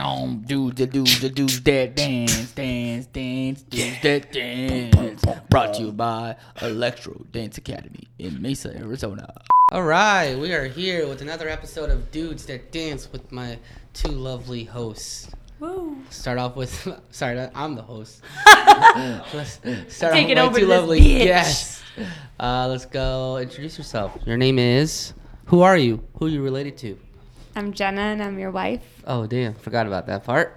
Bam, do the do the do that dance, dance, dance, do that dance. Brought to you by Electro Dance Academy in Mesa, Arizona. All right, we are here with another episode of Dudes That Dance with my two lovely hosts. Woo. Start off with, sorry, I'm the host. let's start Take off with it my over two to this lovely bitch. guests. Uh, let's go. Introduce yourself. Your name is. Who are you? Who are you related to? I'm Jenna and I'm your wife. Oh, damn, forgot about that part.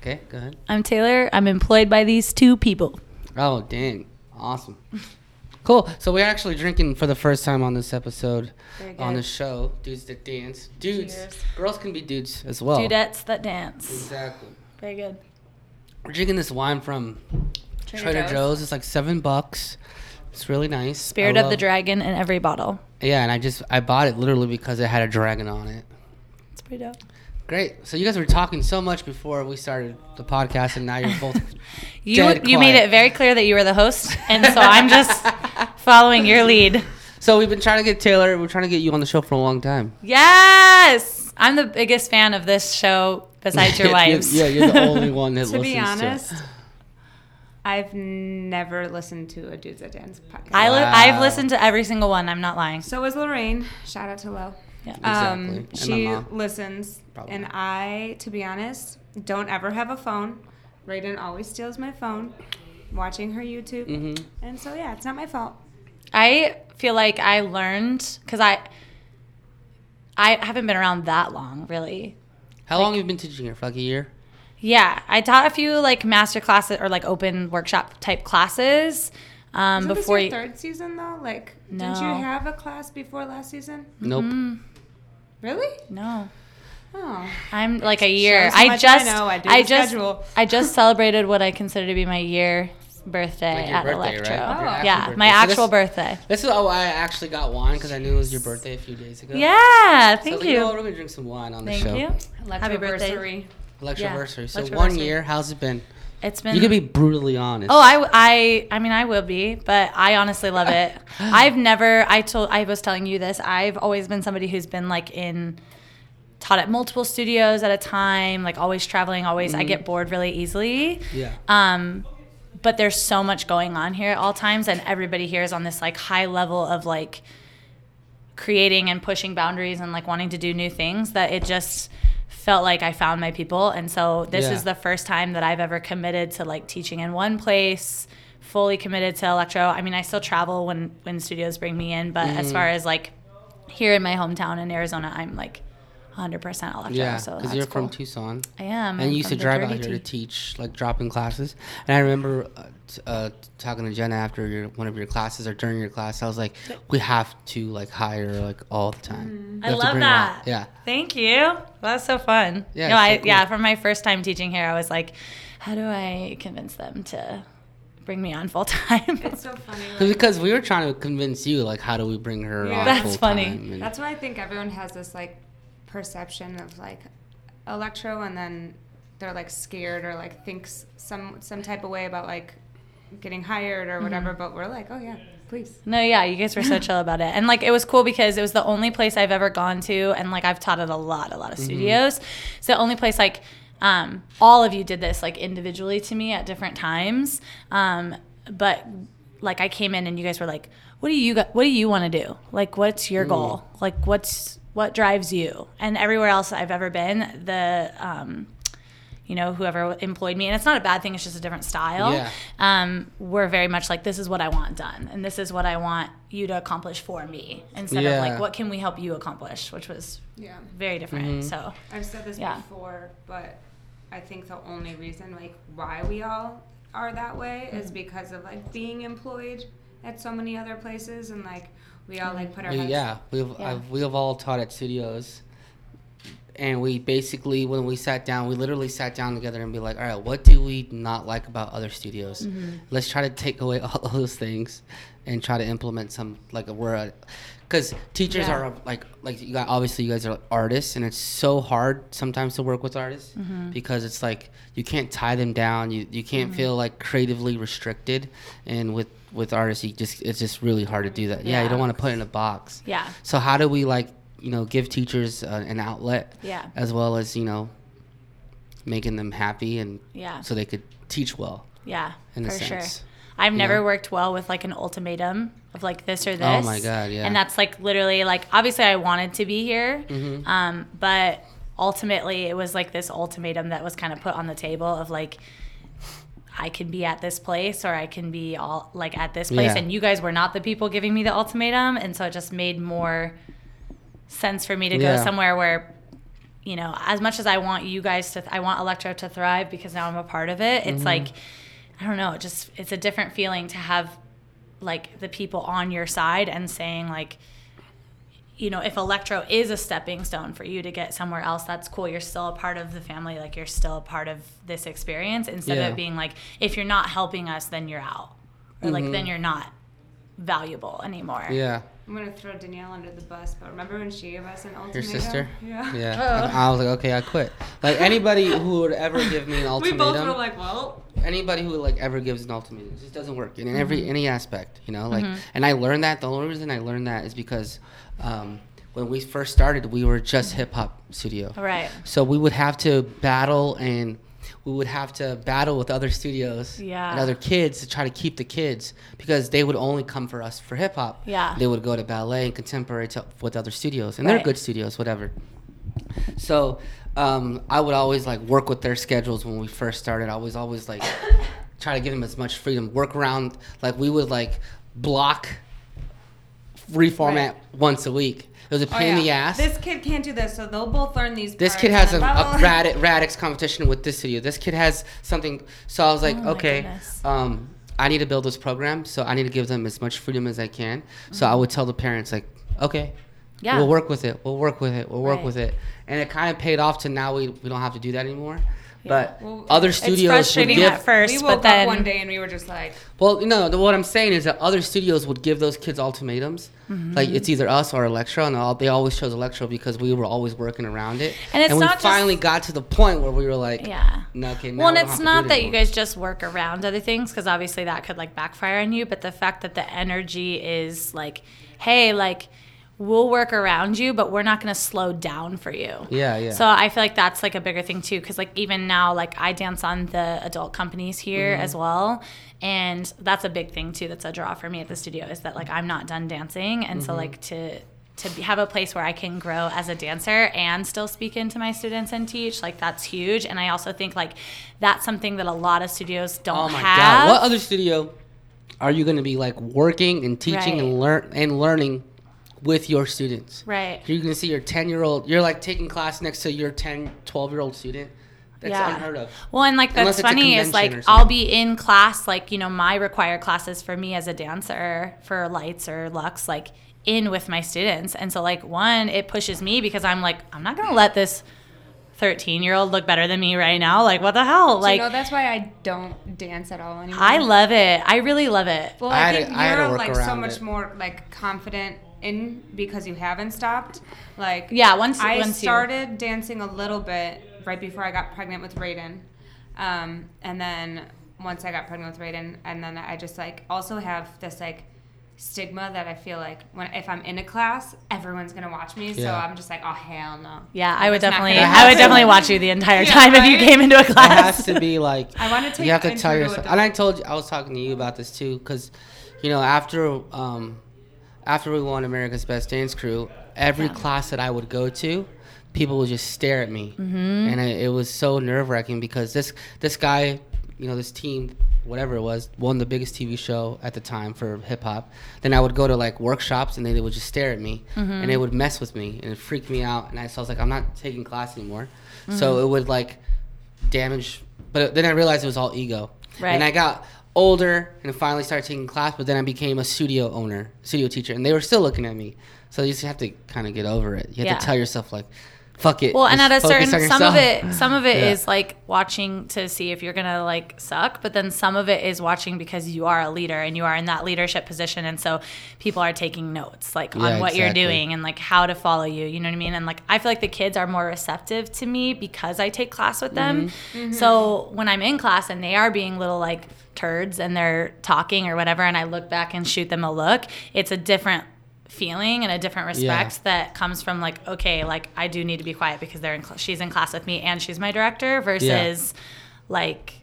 Okay, go ahead. I'm Taylor. I'm employed by these two people. Oh, dang, awesome. Cool. So we're actually drinking for the first time on this episode Very on good. the show. Dudes that dance. Dudes. Cheers. Girls can be dudes as well. Dudettes that dance. Exactly. Very good. We're drinking this wine from Trader Trader, Joe's. Joe's. It's like seven bucks. It's really nice. Spirit I of the love- dragon in every bottle. Yeah, and I just I bought it literally because it had a dragon on it. It's pretty dope. Great. So you guys were talking so much before we started the podcast, and now you're both. You Dead you made it very clear that you were the host, and so I'm just following your lead. so we've been trying to get Taylor. We're trying to get you on the show for a long time. Yes, I'm the biggest fan of this show besides your You're- wives. yeah, you're the only one that To listens be to it. honest, I've never listened to a Dudes That Dance podcast. I li- Wow. I've listened to every single one. I'm not lying. so is Lorraine. Shout out to Lo. Yeah. Um, Exactly. And she listens, Probably. and I, to be honest, don't ever have a phone. Raiden always steals my phone, watching her YouTube, Mhm. and so yeah, it's not my fault. I feel like I learned because I I haven't been around that long, really. How long have you been teaching here? For like a year. Yeah, I taught a few like master classes or like open workshop type classes um, Isn't before this you. your third season though? Like, didn't you have a class before last season? Nope. Mm, Really? no, Oh, I'm like a year. Shows I just I know. I do I just schedule. I just celebrated what I consider to be my year birthday Like your at birthday, Electro. right? Oh. actual Yeah, birthday. my So this- actual birthday. This is how I actually got wine because I knew it was your birthday a few days ago. Yeah, So I thank was like, know you. we're gonna drink some wine on the show. Thank you. Happy birthday. Electroversary. Electroversary. so one year. How's it been? It's been You can be brutally honest. Oh, I, I, I mean, I will be, but I honestly love it. I've never, I told, I was telling you this. I've always been somebody who's been like in, taught at multiple studios at a time, like always traveling, always. I get bored really easily. Yeah. Um, but there's so much going on here at all times, and everybody here is on this like high level of like creating and pushing boundaries and like wanting to do new things that it just felt like I found my people. And so this Yeah. is the first time that I've ever committed to like teaching in one place, fully committed to electro. I mean, I still travel when when studios bring me in, but Mm-hmm. as far as like here in my hometown in Arizona, I'm like 100% electro. Yeah, so because that's you're cool. from Tucson. I am. And I'm you used to drive out Dirty here to teach, like dropping classes. And I remember uh, t- uh, talking to Jenna after your one of your classes or during your class. I was like, we have to like hire like all the time. We I love bring her out. that. Yeah. Thank you. That's so fun. Yeah, No, it's I so cool. yeah, from my first time teaching here, I was like, how do I convince them to bring me on full time? It's so funny. Cause- Like, Because we were trying to convince you, like, how do we bring her Yeah. on That's full funny. time? And- that's why I think everyone has this like perception of like electro, and then they're like scared or like thinks some some type of way about like getting hired or whatever. Mm-hmm. But we're like, oh yeah, please. No, yeah, you guys were so chill about it. And like it was cool because it was the only place I've ever gone to and like I've taught at a lot, a lot of studios. It's the only place like um all of you did this like individually to me at different times. Um but like I came in and you guys were like, "What do you got, what do you want to do? Like what's your goal? Like what's what drives you?" And everywhere else I've ever been, the um you know, whoever employed me, and it's not a bad thing. It's just a different style. Yeah. Um, we're very much like this is what I want done, and this is what I want you to accomplish for me, instead Yeah. of like what can we help you accomplish, which was Yeah, very different. Mm-hmm. So I've said this Yeah. before, but I think the only reason like why we all are that way is Mm. because of like being employed at so many other places, and like we all like put our We- heads yeah, we've Yeah. We have all taught at studios, and we basically when we sat down, we literally sat down together and be like, all right, what do we not like about other studios? Mm-hmm. Let's try to take away all those things, and try to implement some like a word. Because teachers Yeah. are like like you got obviously you guys are artists and it's so hard sometimes to work with artists Mm-hmm. because it's like you can't tie them down you you can't feel like creatively restricted and with with artists you just it's just really hard to do that yeah, you don't want to put it in a box yeah, so how do we like you know give teachers uh, an outlet Yeah. as well as you know making them happy and Yeah. so they could teach well. Yeah, in a for sure. I've never Yeah. worked well with like an ultimatum of like this or this. Oh my God, yeah. And that's like literally like obviously I wanted to be here, Mm-hmm. um, but ultimately it was like this ultimatum that was kind of put on the table of like I can be at this place or I can be all like at this place, Yeah. and you guys were not the people giving me the ultimatum, and so it just made more sense for me to Yeah. go somewhere where you know, as much as I want you guys to, I want Electro to thrive because now I'm a part of it. It's Mm-hmm. like, I don't know, it just it's a different feeling to have like the people on your side and saying like, you know, if Electro is a stepping stone for you to get somewhere else, that's cool. You're still a part of the family. Like you're still a part of this experience instead Yeah. of being like, if you're not helping us, then you're out, or like then you're not valuable anymore. Mm-hmm. Yeah. I'm gonna throw Danielle under the bus, but remember when she gave us an ultimatum? Your sister? Yeah. Yeah. I was like, okay, I quit. Like anybody who would ever give me an We ultimatum, both were like, well, anybody who like ever gives an ultimatum, it just doesn't work in Mm-hmm. every any aspect, you know. Like, and I learned that. The only reason I learned that is because um, when we first started, we were just hip hop studio. Right. So we would have to battle and we would have to battle with other studios Yeah. and other kids to try to keep the kids because they would only come for us for hip hop. Yeah. They would go to ballet and contemporary to, with other studios, and they're good studios, whatever. So um, I would always like work with their schedules when we first started. I was always like try to give them as much freedom, work around. Like we would like block reformat Right. once a week. It was a oh, pain in the ass. This kid can't do this, so they'll both learn these. This kid has a, and then blah, a. Rad, Radix competition with this studio. This kid has something. So I was like, Oh okay, um, I need to build this program. So I need to give them as much freedom as I can. So I would tell the parents like, okay, Mm-hmm. Yeah. we'll work with it. We'll work with it. We'll work Right. with it. And it kind of paid off to now we, we don't have to do that anymore. But Well, other it's studios would frustrating give at first, We but woke then up one day and we were just like, well, no. the- What I'm saying is that other studios would give those kids ultimatums. Mm-hmm. Like it's either us or Electro, and all, they always chose Electro because we were always working around it. And it's we not just- finally got to the point where we were like, Yeah. no, okay, well, and it's have to do not it that you guys just work around other things because obviously that could like backfire on you. But the fact that the energy is like, hey, like we'll work around you, but we're not going to slow down for you. Yeah, yeah. So I feel like that's like a bigger thing too, because like even now, like I dance on the adult companies here Mm-hmm. as well, and that's a big thing too. That's a draw for me at the studio is that like I'm not done dancing, and Mm-hmm. so like to to have a place where I can grow as a dancer and still speak into my students and teach, like that's huge. And I also think like that's something that a lot of studios don't Oh my have. god! What other studio are you going to be like working and teaching and learn and learning with your students? Right. You're going to see your 10 year old. You're like taking class next to your 10, 12 year old student. That's Yeah. unheard of. Well, and like that's it's funny is like. I'll be in class, like you know, my required classes for me as a dancer for lights or lux, like in with my students, and so like one, it pushes me because I'm like I'm not gonna let this 13 year old look better than me right now. Like what the hell? like, Like you know, that's why I don't dance at all anymore. I love it. I really love it. Well, I I, think to- I had to you're work like so much it. more like confident in because you haven't stopped. Like Yeah, once- I once you- started dancing a little bit right before I got pregnant with Raiden, um, and then once I got pregnant with Raiden, and then I just like also have this like stigma that I feel like when if I'm in a class, everyone's gonna watch me. So Yeah. I'm just like, oh hell no. Yeah, I would That's definitely, I would definitely watch you the entire Yeah, time if you came into a class. It has to be like I want to take. you have to tell intro yourself. And I told you, I was talking to you about this too, because, you know, after um, after we won America's Best Dance Crew, every class that I would go to, people would just stare at me, Mm-hmm. and it, it was so nerve wracking because this this guy, you know, this team, whatever it was, won the biggest TV show at the time for hip hop. Then I would go to like workshops, and they would just stare at me, Mm-hmm. and they would mess with me, and it freaked me out. And I, so I was like, I'm not taking class anymore. Mm-hmm. So it would like damage. But then I realized it was all ego. Right. And I got older and finally started taking class, but then I became a studio owner, studio teacher, and they were still looking at me. So you just have to kind of get over it. You have Yeah. to tell yourself like, "Fuck it." Well, and at a certain, some of it, some of it is Yeah. like watching to see if you're gonna like suck, but then some of it is watching because you are a leader and you are in that leadership position, and so people are taking notes like on Yeah, what you're doing and like how to follow you. You know what I mean? And like I feel like the kids are more receptive to me because I take class with them. Mm-hmm. So when I'm in class and they are being little like turds and they're talking or whatever, and I look back and shoot them a look, it's a different feeling in a different respect that comes from like okay like i do need to be quiet because they're in cl- she's in class with me and she's my director versus like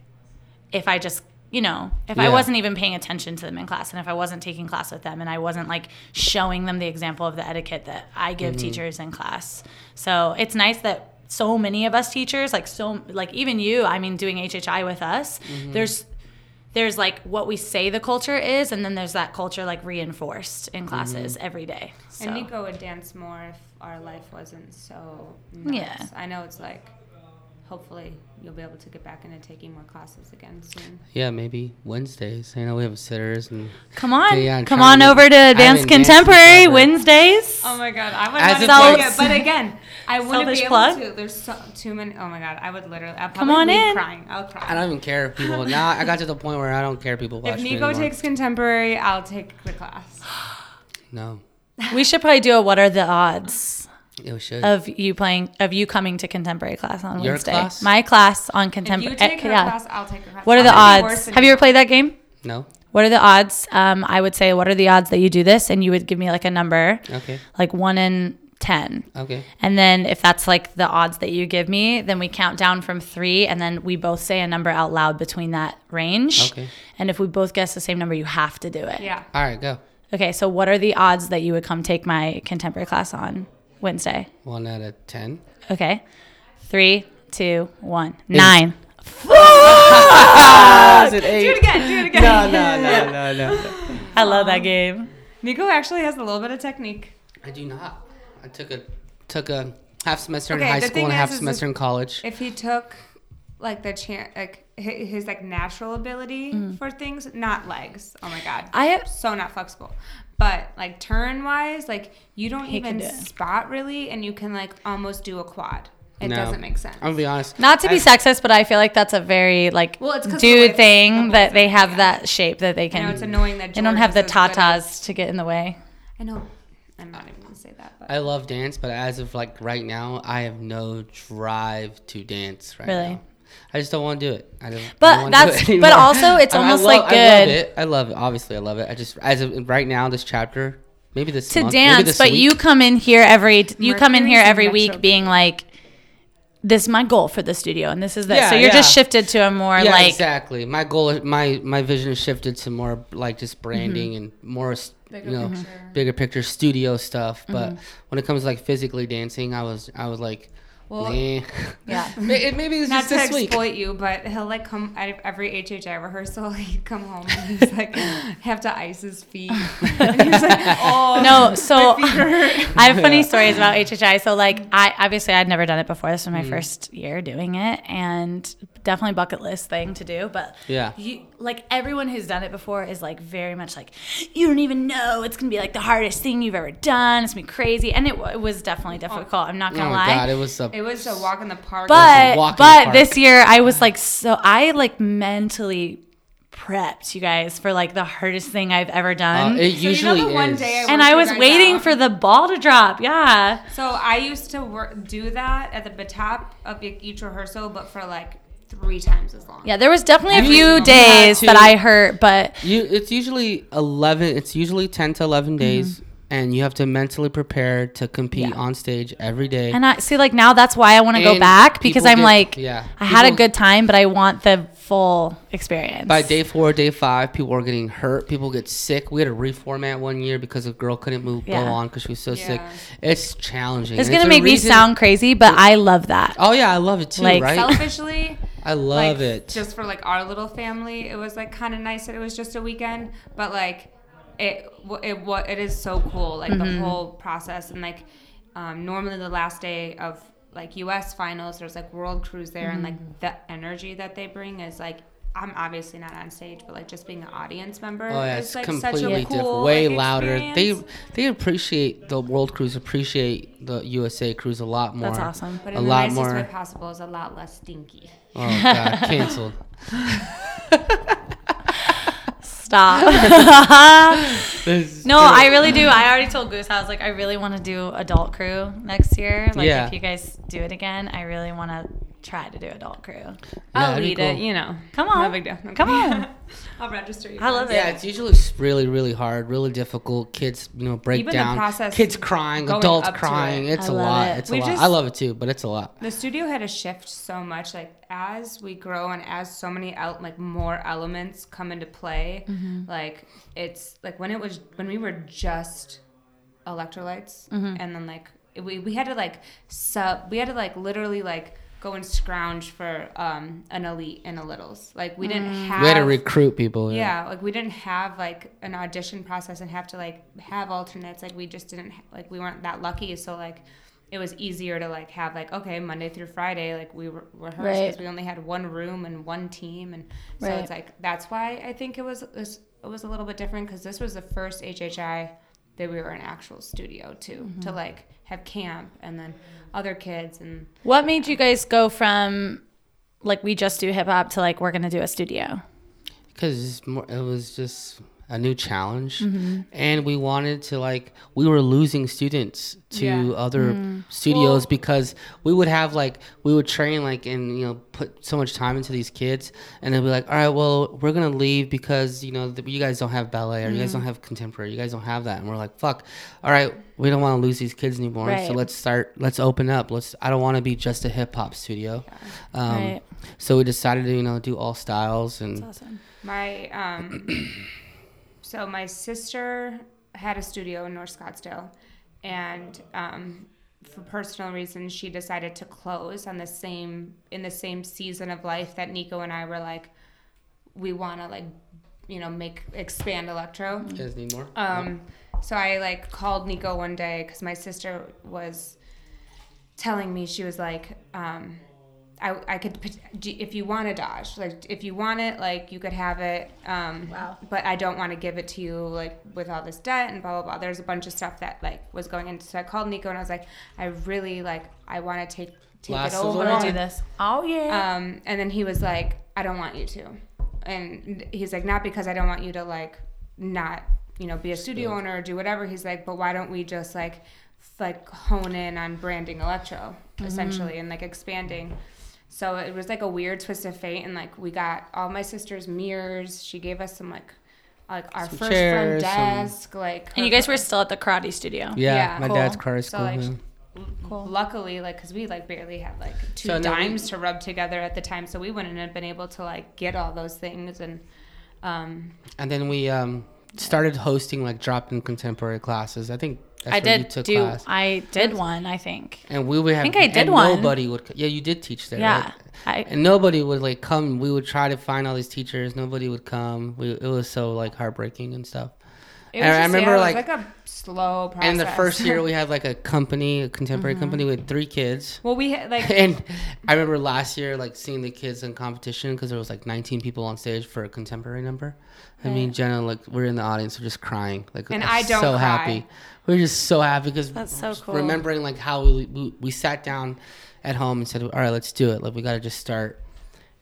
if i just you know if i wasn't even paying attention to them in class and if i wasn't taking class with them and i wasn't like showing them the example of the etiquette that i give mm-hmm. teachers in class. So it's nice that so many of us teachers like so like even you i mean doing hhi with us mm-hmm. there's there's like what we say the culture is and then there's that culture like reinforced in classes mm-hmm. every day so. And Nico would dance more if our life wasn't so nuts. Yeah. I know it's like, hopefully you'll be able to get back into taking more classes again soon. Yeah, maybe Wednesdays. I know we have sitters and come on Yeah, come on to- over to advanced contemporary forever. wednesdays Oh my god, I would As want of to like- it, but again, I wouldn't be able plug? to. There's so, too many. Oh my god, I would literally. I'll Come probably on leave in. crying. I'll cry. I don't even care if people now I got to the point where I don't care if people watch if me Nico anymore. takes contemporary, I'll take the class. No. we should probably do a what are the odds Yeah, we should. Of you playing of you coming to contemporary class on Your wednesday class? my class on If contemporary you take her yeah. class, I'll take her class. what are I'm the gonna be worse odds have you ever played that game no. what are the odds um, i would say what are the odds that you do this and you would give me like a number Okay. like 1 in 10 Okay. And then if that's like the odds that you give me, then we count down from three, and then we both say a number out loud between that range. Okay. And if we both guess the same number, you have to do it. Yeah. All right, go. Okay. So what are the odds that you would come take my contemporary class on Wednesday? One out of ten. Okay. Three, two, one, nine. Is it eight? Do it again. Do it again. No, no, no, no, no. I love that game. Nico actually has a little bit of technique. I do not. I took a took a half semester in high school and a half is, is semester in college. If he took like the chance, like his like natural ability mm. for things, not legs. Oh my god, I am so not flexible. But like turn wise, like you don't He even do spot really, and you can like almost do a quad. It No. doesn't make sense. I'm gonna be honest. not to be I- sexist, but I feel like that's a very like Well, it's 'cause of the dude the- thing the that boys they have yeah. that shape that they I can. know it's annoying that They don't have the Jordan's as good as- tatas to get in the way. I know. I'm not even gonna say that, but I love dance, but as of like right now, I have no drive to dance right Really? now. I just don't want to do it. I don't. I But don't wanna do that's- it but also it's I mean, I almost love- like I love good. it. I love it. Obviously, I love it. I just as of right now, this chapter, maybe this to month, maybe dance, this but week, you come in here every you come in here every week retrograde. being like, this is my goal for the studio, and this is that. Yeah, so you're just shifted to a more yeah, like exactly. My goal, my my vision has shifted to more like just branding mm-hmm. and more, Bigger you know, picture. bigger picture studio stuff. But mm-hmm. when it comes to like physically dancing, I was I was like, Well, nah. yeah. May- maybe it's not just to this week. exploit you, but he'll like come at every HHI rehearsal. He'd come home and he's like have to ice his feet. and he's like, oh No, so my feet hurt. I have funny stories about HHI. So like mm. I obviously I'd never done it before. This was my mm. first year doing it, and definitely bucket list thing to do. But Yeah. you like everyone who's done it before is like very much like you don't even know it's gonna be like the hardest thing you've ever done. It's gonna be crazy, and it, wa- it was definitely difficult. I'm not Oh gonna my lie. god, it was a It was a walk in the park. but walk the but park. this year I was like so I like mentally prepped you guys for like the hardest thing I've ever uh, done. it So you know usually the one is. day I and I was guys waiting out? for the ball to drop. Yeah. So I used to work, do that at the top of each rehearsal, but for like three times as long. Yeah, there was definitely a few you days had that I hurt, but You, it's usually eleven. It's usually ten to 11 days, and you have to mentally prepare to compete Mm-hmm. Yeah. on stage every day. and I see like now that's why I want to go back because I'm get- like yeah, I had a good time, but I want the full experience. By day four, day five, people were getting hurt. People get sick. We had to reformat one year because a girl couldn't move Yeah. go on because she was so sick. It's challenging. it's and gonna a make me sound crazy, but I love that. Oh yeah, I love it too. Like, right? Selfishly, I love like, it. Just for like our little family, it was like kind of nice that it was just a weekend, but like it it what it is so cool like Mm-hmm. the whole process and like um, normally the last day of like U.S. finals, there's like world crews there, and Mm-hmm. like the energy that they bring is like. I'm obviously not on stage, but like just being an audience member Oh yeah, is it's like completely such a different. cool, Way like, louder. They experience. they appreciate the World Crews, appreciate the USA Crews a lot more. That's awesome. but a in the lot nicest more- way possible is a lot less stinky. Oh god, canceled. Stop. No, I really do. I already told Goose I was like, I really want to do adult crew next year. Like Yeah. if you guys do it again, I really want to try to do adult crew. I'll that'd be lead it, you know. Come on. No big deal. Come on. I'll register you. I love it. Yeah, it's usually really, really hard, really difficult. Kids, you know, break Even the down. process Kids crying, adults crying. it. It's I a lot. it. It's We a lot. just- I love it too, but it's a lot. The studio had to shift so much, like as we grow and as so many el- like more elements come into play. Mm-hmm. Like it's like when it was when we were just electrolytes, mm-hmm. and then like we we had to like sub we had to like literally like go and scrounge for um an elite and a littles. Like we didn't have We had to recruit people. yeah like we didn't have like an audition process and have to like have alternates like we just didn't like we weren't that lucky so like it was easier to like have like okay monday through friday like we re- rehearsed Right. because we only had one room and one team and so Right. it's like that's why i think it was it was, it was a little bit different because this was the first hhi that we were an actual studio too Mm-hmm. to like have camp and then other kids and What made you guys go from like we just do hip hop to like we're gonna do a studio? because it was just a new challenge Mm-hmm. and we wanted to like we were losing students to Yeah. other Mm. studios Well- because we would have like we would train like and you know put so much time into these kids and then be like all right well we're gonna leave because you know th- you guys don't have ballet or you Mm. guys don't have contemporary you guys don't have that and we're like fuck all right we don't want to lose these kids anymore so let's start let's open up let's i don't want to be just a hip-hop studio um, Right. so we decided to you know do all styles and Awesome. My um, so my sister had a studio in North Scottsdale, and um, for personal reasons, she decided to close on the same in the same season of life that Nico and I were like, we want to like, you know, make expand electro. you guys need more Um, so I like called Nico one day because my sister was telling me she was like, um, I, I could put- if you want a Dodge, like if you want it, like you could have it. Um, Wow. But I don't want to give it to you like with all this debt and blah blah blah. There's a bunch of stuff that like was going into. So I called Nico and I was like, I really like I want to take take Last it over. I wanna Right. do this. Oh yeah. Um, and then he was like, I don't want you to. And he's like, not because I don't want you to like not, you know, be a studio Still. owner or do whatever. He's like, but why don't we just like, like hone in on branding electro essentially and like expanding. So it was like a weird twist of fate. And like, we got all my sister's mirrors. She gave us some like, like our Some first chairs, front some- desk, like, and you guys were still at the karate studio. yeah, yeah, my cool. dad's karate school. So, cool like, yeah. Cool. luckily like because we like barely had like two So now we- dimes to rub together at the time so we wouldn't have been able to like get all those things and um And then we um, started hosting like drop-in contemporary classes. I think that's I where you did took do. class. I did one. I think. and we would have. I think I did and one. Nobody would. Yeah, you did teach there. Yeah. right? I, And nobody would like come. We would try to find all these teachers. Nobody would come. We, it was so like heartbreaking and stuff. It And I remember, it was, like- a slow process And the first year we had like a company, a contemporary Mm-hmm. company with three kids. well we had like And I remember last year, like seeing the kids in competition because there was like 19 people on stage for a contemporary number. I mean, Jenna, like we're in the audience, we're just crying. Like, And I don't so cry. happy. We're just so happy because That's so cool. remembering like how we, we we sat down at home and said, all right, let's do it. Like we got to just start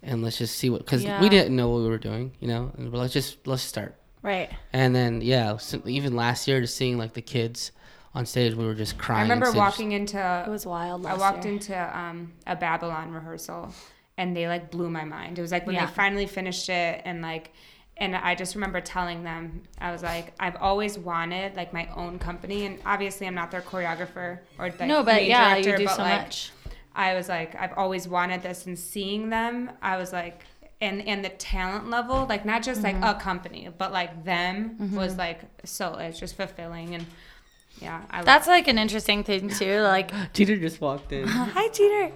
and let's just see what because Yeah. we didn't know what we were doing, you know. And let's just let's start. Right. And then yeah, even last year, just seeing like the kids on stage, we were just crying. i remember instead of walking into It was wild. i walked year. into um a babylon rehearsal and they like blew my mind it was like when Yeah. they finally finished it and like and I just remember telling them, I was like, I've always wanted like my own company, and obviously I'm not their choreographer or like, no, but yeah, director, you do but, so like, much. I was like, I've always wanted this, and seeing them, I was like, and and the talent level, like not just Mm-hmm. like a company, but like them was like so it's just fulfilling, and yeah, I love That's like an interesting thing too. Like, Jeter just walked in. hi, Jeter.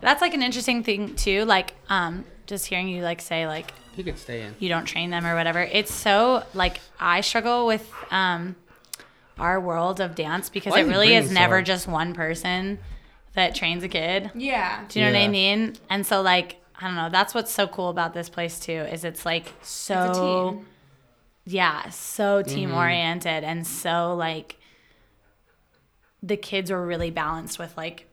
That's like an interesting thing too. Like, um, just hearing you like say like you could stay in. you don't train them or whatever. It's so like I struggle with um our world of dance because Why it is he really is never sword? just one person that trains a kid. yeah. Do you know what I mean? And so like I don't know, that's what's so cool about this place too is it's like so It's team. yeah, so team Mm-hmm. oriented and so like the kids were really balanced with like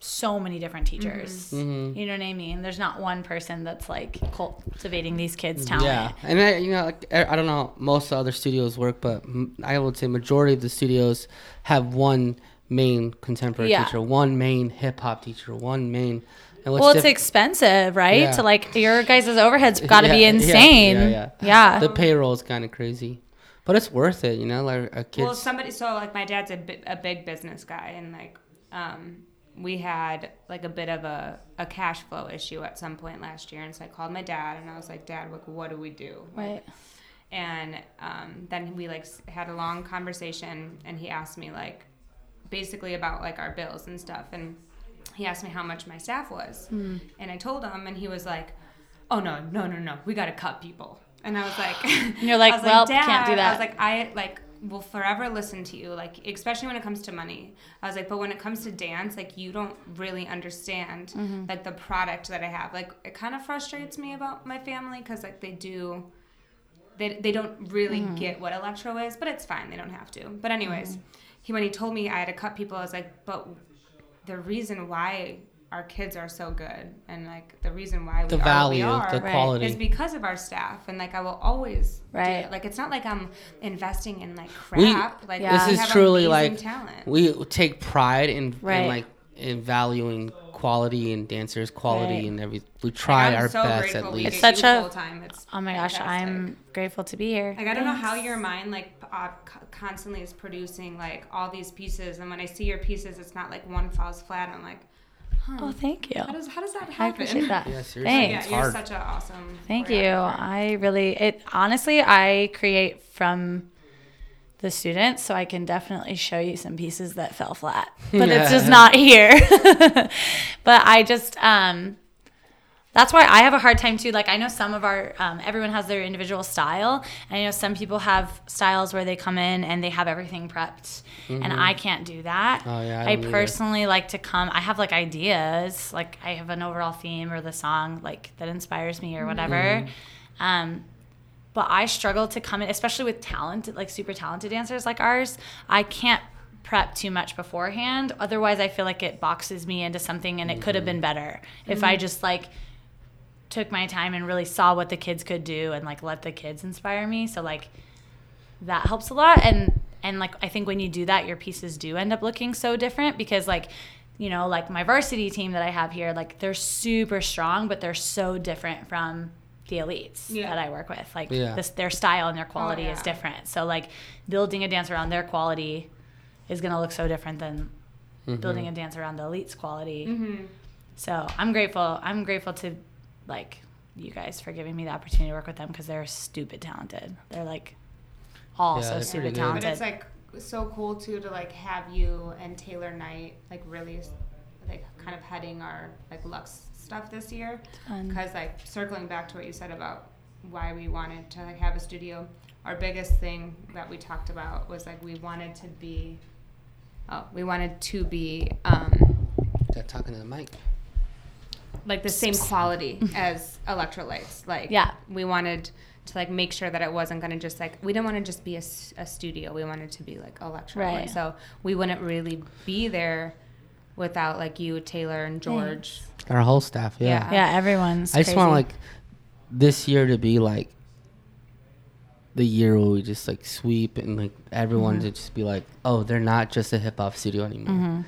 so many different teachers. Mm-hmm. You know what I mean? There's not one person that's like cultivating these kids' talent. Yeah, and I, you know, like, I I don't know most other studios work, but I would say majority of the studios have one main contemporary Yeah. teacher, one main hip hop teacher, one main And what's Well, it's diff- expensive, right? Yeah. To like your guys' overhead's got to Yeah, be insane. Yeah, yeah. Yeah. The payroll is kind of crazy, but it's worth it. You know, like our kids. Well, somebody. So like my dad's a, bi- a big business guy, and like um, we had like a bit of a, a cash flow issue at some point last year, and so I called my dad, and I was like, Dad, like, what do we do? Right. And um, then we like had a long conversation, and he asked me like basically about like our bills and stuff, and he asked me how much my staff was, and I told him, and he was like, Oh no, no, no, no, we got to cut people. And I was like, you're like, "Well, can't do "Dad," I was like, I like will forever listen to you, like especially when it comes to money. I was like, but when it comes to dance, like you don't really understand Mm-hmm. like the product that I have. Like it kind of frustrates me about my family because like they do, they they don't really Mm-hmm. get what electro is, but it's fine. They don't have to. But anyways, he when he told me I had to cut people, I was like, but the reason why our kids are so good and like the reason why we the are value, we are the Right. quality. is because of our staff and like I will always do Right. it. Like it's not like I'm investing in like We- crap. like Yeah. we this is have truly like talent. we take pride in, Right. in like in valuing quality and dancers quality Right. and every we try I'm our so best at least It's such a- full time. It's Oh my gosh. I'm grateful to be here. Like I don't know how your mind like p- co- constantly is producing like all these pieces, and when I see your pieces, it's not like one falls flat. I'm like, huh? Oh, thank you. how does how does that I happen? appreciate that. Yeah, seriously. Thanks. Yeah, you're such an awesome. Thank you. I really it honestly I create from the students so I can definitely show you some pieces that fell flat. But it's just not here. but I just um that's why I have a hard time too. Like I know some of our um, everyone has their individual style. And I know some people have styles where they come in and they have everything prepped, and I can't do that. Oh, yeah, I I, personally like to come. I have like ideas, like I have an overall theme or the song like that inspires me or whatever. Mm-hmm. Um, but I struggle to come in, especially with talented, like super talented dancers like ours. I can't prep too much beforehand. Otherwise, I feel like it boxes me into something, and it could have been better if I just like took my time and really saw what the kids could do and like let the kids inspire me. So like that helps a lot and and like I think when you do that your pieces do end up looking so different because like you know like my varsity team that I have here like they're super strong but they're so different from the elites Yeah. that I work with like Yeah. this their style and their quality is yeah. different. So like building a dance around their quality is going to look so different than building a dance around the elites quality. Mm-hmm. So I'm grateful. I'm grateful to like you guys for giving me the opportunity to work with them because they're stupid talented. They're like all Yeah, so stupid talented. But it's like so cool too to like have you and Taylor Knight like really like kind of heading our like Lux stuff this year. Because like circling back to what you said about why we wanted to like have a studio, our biggest thing that we talked about was like we wanted to be, oh, we wanted to be um, Got talking to the mic. Like the same quality as electrolytes. Like Yeah. we wanted to like make sure that it wasn't going to just like we didn't want to just be a, a, studio. We wanted to be like electro. Right. And so we wouldn't really be there without like you, Taylor, and George. Our whole staff, yeah. Yeah. yeah, everyone's. I just want like this year to be like the year where we just like sweep and like everyone Mm-hmm. to just be like, oh, they're not just a hip hop studio anymore.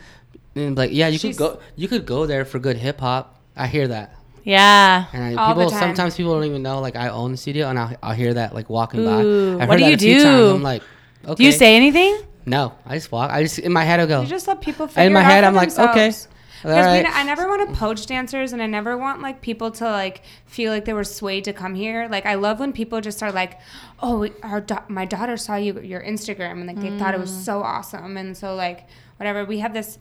And like, yeah, you She's- could go, you could go there for good hip hop. I hear that, Yeah. and I, All the people time. sometimes people don't even know like I own the studio, and I'll, I'll hear that like walking Ooh, by. I've what do that you a few times. do? I'm like, okay. Do you say anything? no? I just walk. I just in my head I go. You just let people figure in my it head for I'm like, okay, themselves. Because right. I never want to poach dancers, and I never want like people to like feel like they were swayed to come here. Like I love when people just are like, "Oh, our da- my daughter saw you your Instagram, and like they thought it was Mm. so awesome." And so like whatever, we have this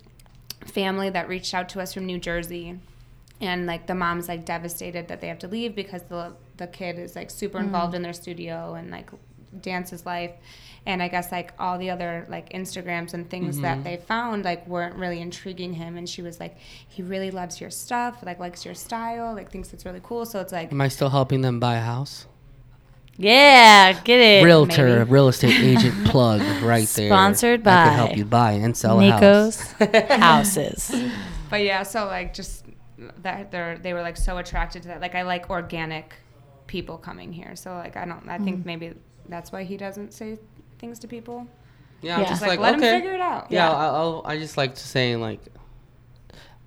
family that reached out to us from New Jersey, and like the mom's like devastated that they have to leave because the the kid is like super mm-hmm. involved in their studio and like dance his life and i guess like all the other like instagrams and things that mm-hmm. they found like weren't really intriguing him and she was like he really loves your stuff like likes your style like thinks it's really cool so it's like Am I still helping them buy a house? Yeah, get it. Realtor, maybe. real estate agent plug right there. Sponsored I by could help you buy and sell a house. Houses. but yeah so like just that they're they were like so attracted to that like i like organic people coming here so like i don't i think mm. maybe that's why he doesn't say things to people Yeah, I'm Yeah. just like, like, let okay. him figure it out Yeah, Yeah. I'll, I'll, I just like to saying like,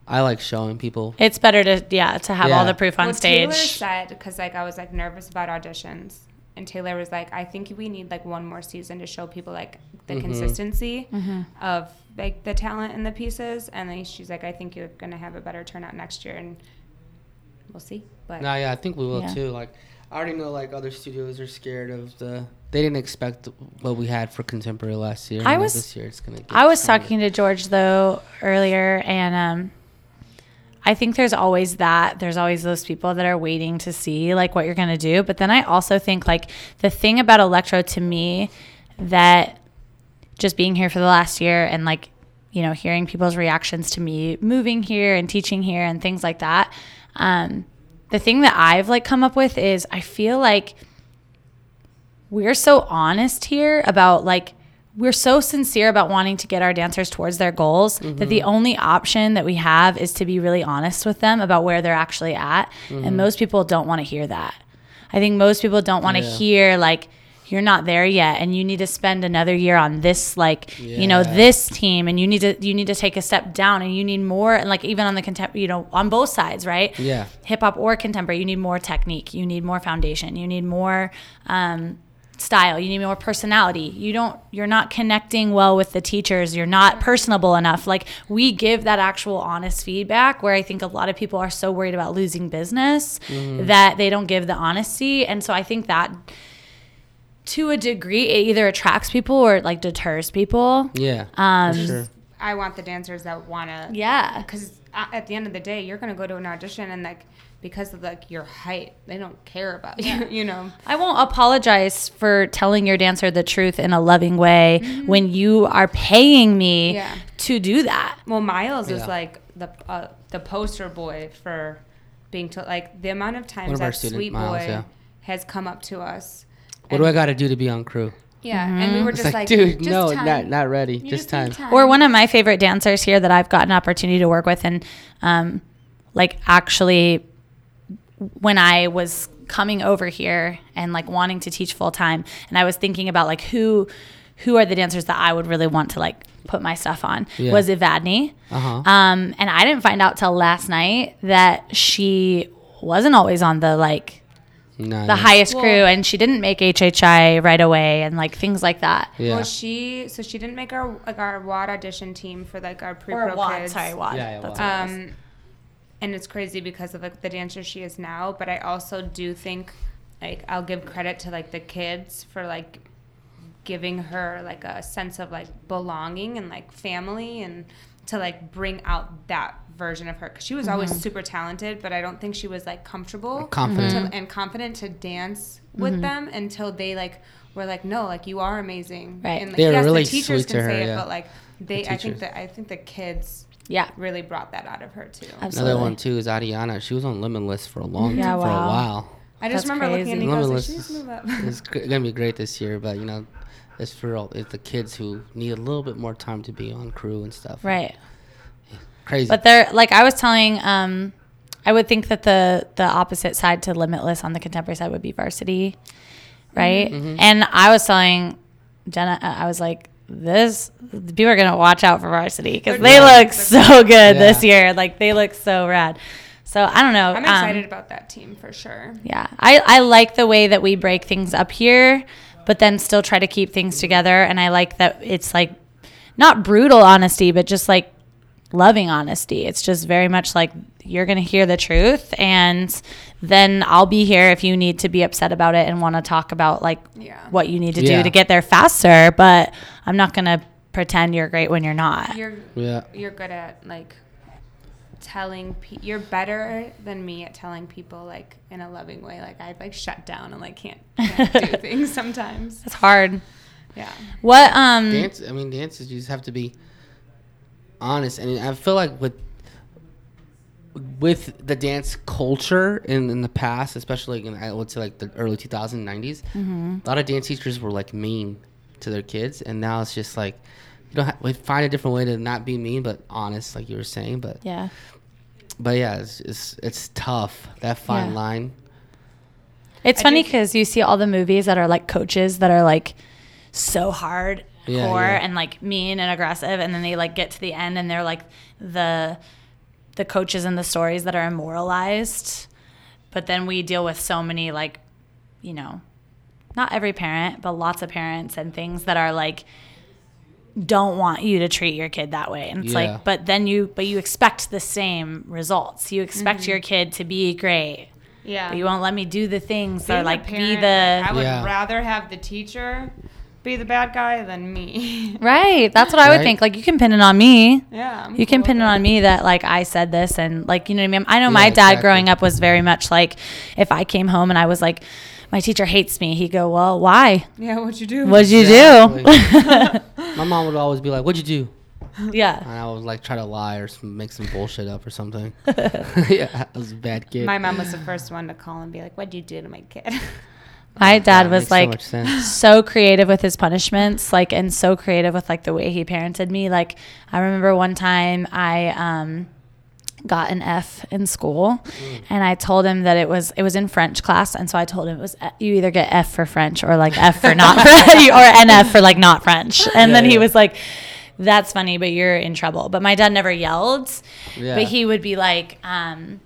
I like showing people. It's better to yeah to have all the proof on well, Taylor stage. said because like I was like nervous about auditions, and Taylor was like, I think we need like one more season to show people like the Mm-hmm. consistency Mm-hmm. of like the talent and the pieces, and then she's like, I think you're gonna have a better turnout next year, and we'll see. But No, yeah, I think we will Yeah. too. Like, I already know like other studios are scared of the. They didn't expect what we had for contemporary last year. I and was- this year. It's gonna. Get I was stronger. talking to George though earlier, and um, I think there's always that. There's always those people that are waiting to see like what you're gonna do. But then I also think like the thing about electro to me that just being here for the last year and like you know hearing people's reactions to me moving here and teaching here and things like that. Um, the thing that I've like come up with is I feel like we're so honest here about like we're so sincere about wanting to get our dancers towards their goals that the only option that we have is to be really honest with them about where they're actually at and most people don't want to hear that. I think most people don't want to Yeah. hear like you're not there yet and you need to spend another year on this like you know this team and you need to you need to take a step down and you need more and like even on the contem- you know on both sides right? Yeah. hip hop or contemporary, you need more technique, you need more foundation, you need more um, style, you need more personality. You don't, you're not connecting well with the teachers. You're not personable enough. Like we give that actual honest feedback, where I think a lot of people are so worried about losing business that they don't give the honesty, and so I think that. To a degree, it either attracts people or it like deters people. Yeah. Um, sure. I want the dancers that wanna Yeah. because at the end of the day, you're gonna go to an audition and like because of like your height, they don't care about you. You know. I won't apologize for telling your dancer the truth in a loving way when you are paying me Yeah. to do that. Well, Miles is like the uh, the poster boy for being to like the amount of times One of our that student, Sweet Miles, Boy yeah. has come up to us. What do I got to do to be on crew? Yeah, and we were just like, like, dude, just no, time. not not ready. You Just need time. Or one of my favorite dancers here that I've gotten an opportunity to work with, and um, like actually, when I was coming over here and like wanting to teach full time, and I was thinking about like who who are the dancers that I would really want to like put my stuff on Yeah. was Evadne. Uh huh. Um, and I didn't find out till last night that she wasn't always on the like no, the highest Well- crew, and she didn't make HHI right away, and like things like that. Yeah. Well, she so she didn't make our like our WAD audition team for like our pre Or pro WAD, kids. sorry, WAD. Yeah, yeah, That's WAD. what it was. Um, and it's crazy because of like the dancer she is now. But I also do think like I'll give credit to like the kids for like giving her like a sense of like belonging and like family and to like bring out that version of her because she was always Mm-hmm. super talented but i don't think she was like comfortable Confident. Mm-hmm. to, and confident to dance with them until they like were like no like you are amazing Right. and like, They were yes, really the teachers sweet can to her, say it yeah. but like they The i think that i think the kids Yeah. really brought that out of her too. Absolutely. Another one too is Adiana. She was on Limitless for a long Yeah, time, for a while. I just That's remember looking at crazy. Nico. Limitless like, she needs to is, move up. is gr- gonna be great this year, but you know, it's for all, it's the kids who need a little bit more time to be on crew and stuff. Right. Crazy. But they're like I was telling um I would think that the the opposite side to limitless on the contemporary side would be varsity. Right? Mm-hmm. And I was telling Jenna uh, I was like this people are going to watch out for varsity cuz They're look They're so good this year. Like they look so rad. So I don't know. I'm um, excited about that team for sure. Yeah. I, I like the way that we break things up here, but then still try to keep things together. And I like that it's like not brutal honesty, but just like loving honesty. It's just very much like you're going to hear the truth. And then I'll be here if you need to be upset about it and want to talk about like Yeah. what you need to Yeah. do to get there faster. But I'm not going to pretend you're great when you're not. You're yeah. you're good at like telling pe- you're better than me at telling people like in a loving way like i like shut down and like can't, can't do things sometimes It's hard. yeah What, um, Dance. I mean, dances. You just have to be honest, and I feel like with with the dance culture in, in the past, especially in I would say like the early 2000s, 90s, Mm-hmm. a lot of dance teachers were like mean to their kids, and now it's just like you don't ha- we find a different way to not be mean but honest, like you were saying. But yeah. but yeah, it's it's, it's tough that fine Yeah. line. It's I funny because you see all the movies that are like coaches that are like so hard Yeah, core yeah. and like mean and aggressive, and then they like get to the end and they're like the the coaches and the stories that are immoralized. But then we deal with so many like, you know, not every parent, but lots of parents and things that are like don't want you to treat your kid that way. And it's Yeah. like, but then you but you expect the same results. You expect mm-hmm. your kid to be great. Yeah. But you won't let me do the things Being or a like be parent, the I would Yeah. rather have the teacher be the bad guy than me. Right. That's what I would Right. think. Like you can pin it on me. yeah. I'm You can cool pin it on me that like I said this and like you know what I mean. I know my dad exactly. growing up was very much like if I came home and I was like, my teacher hates me. He'd go, well, why? Yeah, what'd you do? What'd you Exactly. do? My mom would always be like, "What'd you do?" yeah. And I would like try to lie or some, make some bullshit up or something. yeah, I was a bad kid. My mom was the first one to call and be like, "What'd you do to my kid?" My dad was makes so like so creative with his punishments, like and so creative with like the way he parented me. Like I remember one time I um got an F in school and I told him that it was it was in French class and so I told him it was you either get F for French or like F for not French or NF for like not French. And Yeah, then he yeah. was like that's funny but you're in trouble. But my dad never yelled. Yeah. But he would be like um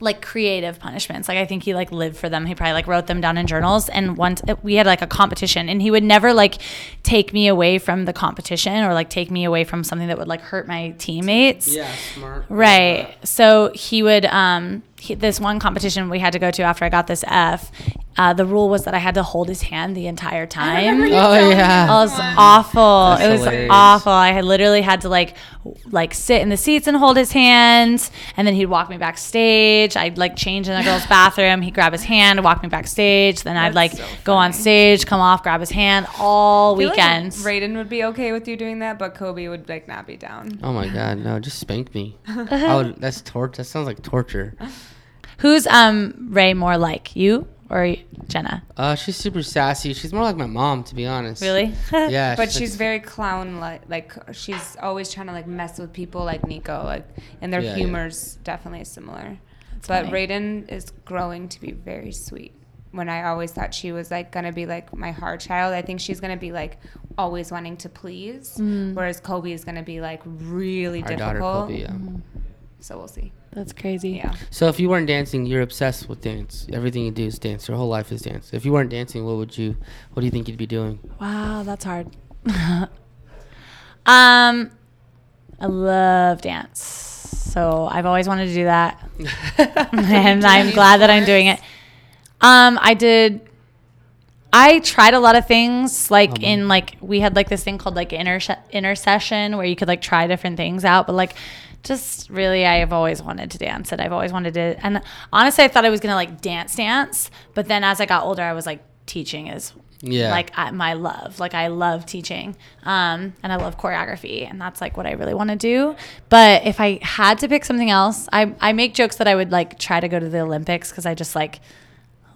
like creative punishments. Like I think he like lived for them. He probably like wrote them down in journals. And once we had like a competition, and he would never like take me away from the competition or like take me away from something that would like hurt my teammates. yeah, smart. Right. So he would um he, this one competition we had to go to after I got this F. Uh, the rule was that I had to hold his hand the entire time. Oh yeah. It was awful. That's it was hilarious. awful. I had literally had to like like sit in the seats and hold his hand, and then he'd walk me backstage. I'd like change in the girls' bathroom. He'd grab his hand, walk me backstage. Then I'd like so go on stage, come off, grab his hand all I feel like weekends. Raiden would be okay with you doing that, but Kobe would like not be down. Oh my god, no! Just spank me. I would. That's torture. That sounds like torture. Who's um Ray more like you or Jenna? Uh, she's super sassy. She's more like my mom, to be honest. Really? Yeah. But like- she's very clown like. Like she's always trying to like mess with people like Nico. Like and their Yeah, yeah. humor's definitely similar. but funny. Raiden is growing to be very sweet. When I always thought she was like gonna be like my hard child, I think she's gonna be like always wanting to please, Mm. whereas Kobe is gonna be like really our difficult. daughter Kobe. Yeah. So we'll see. That's crazy. Yeah. So if you weren't dancing, you're obsessed with dance. Everything you do is dance. Your whole life is dance. If you weren't dancing, what would you? What do you think you'd be doing? Wow, that's hard. um, I love dance, so I've always wanted to do that, and do I'm any glad that I'm doing it. Um, I did. I tried a lot of things, like Um, in like we had like this thing called like interse- intersession, where you could like try different things out, but like. Just really, I have always wanted to dance, and I've always wanted to. And honestly, I thought I was gonna like dance, dance. But then as I got older, I was like, teaching is Yeah. like I, my love like i love teaching um, and i love choreography and that's like what i really want to do but if i had to pick something else i, I make jokes that i would like try to go to the olympics because i just like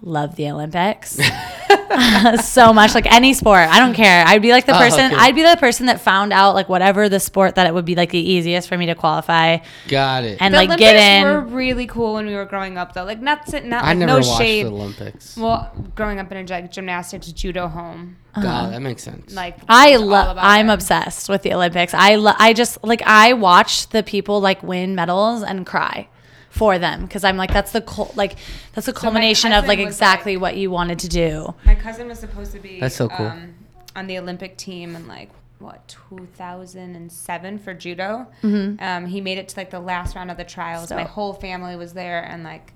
love the olympics so much like any sport i don't care i'd be like the Oh, person okay. i'd be the person that found out like whatever the sport that it would be like the easiest for me to qualify Got it. and the like Olympics get in were really cool when we were growing up, though. Like not si- not I never no watched shade. the Olympics. Well, growing up in a like, gymnastics judo home, uh-huh. God, that makes sense. like I love. I'm it. obsessed with the Olympics. I lo- I just like I watch the people like win medals and cry for them because I'm like that's the cul- like that's the my culmination of like exactly like- what you wanted to do. My cousin was supposed to be That's so cool. um, on the Olympic team in like what 2007 for judo. Mm-hmm. Um, he made it to like the last round of the trials. My whole family was there, and like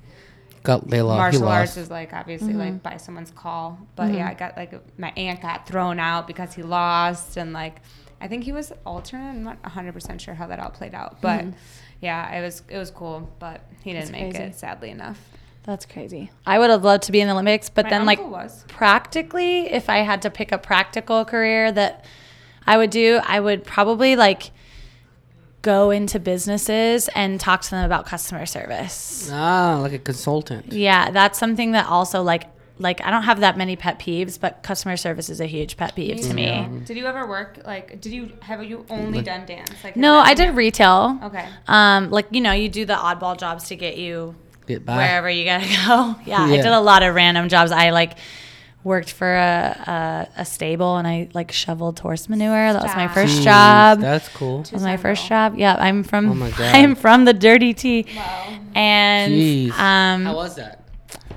got they lost. Martial arts is like obviously Mm-hmm. like by someone's call. But yeah, I got like my aunt got thrown out because he lost, and like I think he was alternate. I'm not 100 percent sure how that all played out, but. Yeah, it was it was cool, but he didn't. That's make crazy. it sadly enough. That's crazy. I would have loved to be in the Olympics, but My then like was. practically, if I had to pick a practical career that I would do, I would probably like go into businesses and talk to them about customer service. Ah, like a consultant. Yeah, that's something that also like like I don't have that many pet peeves, but customer service is a huge pet peeve to me. Did you ever work like? Did you have you only done dance? Like No, I did your- retail. Okay. Um, like you know, you do the oddball jobs to get you Get by. wherever you gotta go. Yeah, I did a lot of random jobs. I like worked for a, a, a stable and I like shoveled horse manure. That was my first Jeez, job. That's cool. That was my first job. Yeah, I'm from. Oh my God. I'm from the dirty tea. Wow. And Jeez. um, How was that?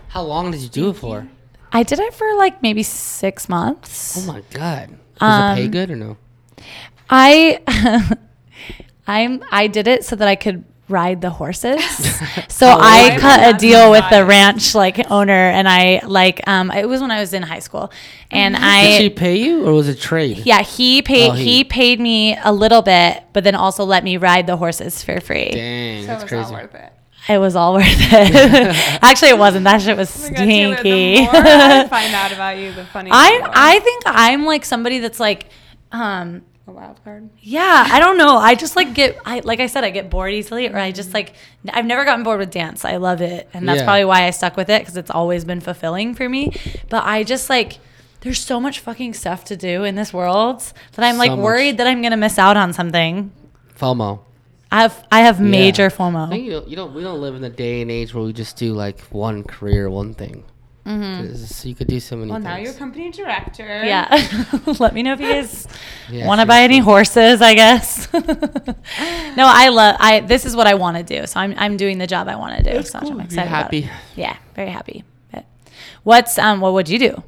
How long did you do it for? I did it for like maybe six months. Oh my god. Does it pay Um, good or no? I I'm I did it so that I could ride the horses. so Oh, I right. cut a deal with the ranch like owner and I like um it was when I was in high school. And Did she pay you or was it trade? yeah, he paid Oh, he- he. paid me a little bit, but then also let me ride the horses for free. Dang, So that's it was all crazy. It. Was all worth it. Actually it wasn't. That shit was Oh my God, Taylor, stinky. I find out about you, the funnier. I. I think I'm like somebody that's like um a wild card. Yeah, I don't know. I just like get I like I said I get bored easily or I just like I've never gotten bored with dance. I love it. And that's Yeah. probably why I stuck with it cuz it's always been fulfilling for me. But I just like there's so much fucking stuff to do in this world that I'm like So much. worried that I'm going to miss out on something. FOMO. I have I have major I think FOMO. you don't, you don't. We don't live in the day and age where we just do like one career, one thing. Mm-hmm. 'Cause You could do so many Well, things. now you're company director. Yeah. Let me know if you guys Yeah, want to buy any horses, I guess. no, I love I this is what I want to do. So I'm I'm doing the job I want to do. That's so cool. I'm You're excited about it. happy. Yeah, very happy. But what's um what would you do?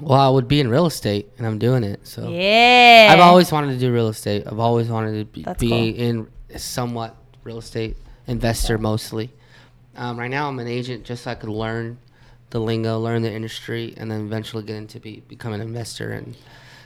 Well, I would be in real estate, and I'm doing it. So Yeah. I've always wanted to do real estate. I've always wanted to be, be cool. in somewhat real estate investor mostly. Um, right now, I'm an agent just so I could learn the lingo, learn the industry, and then eventually get into be become an investor and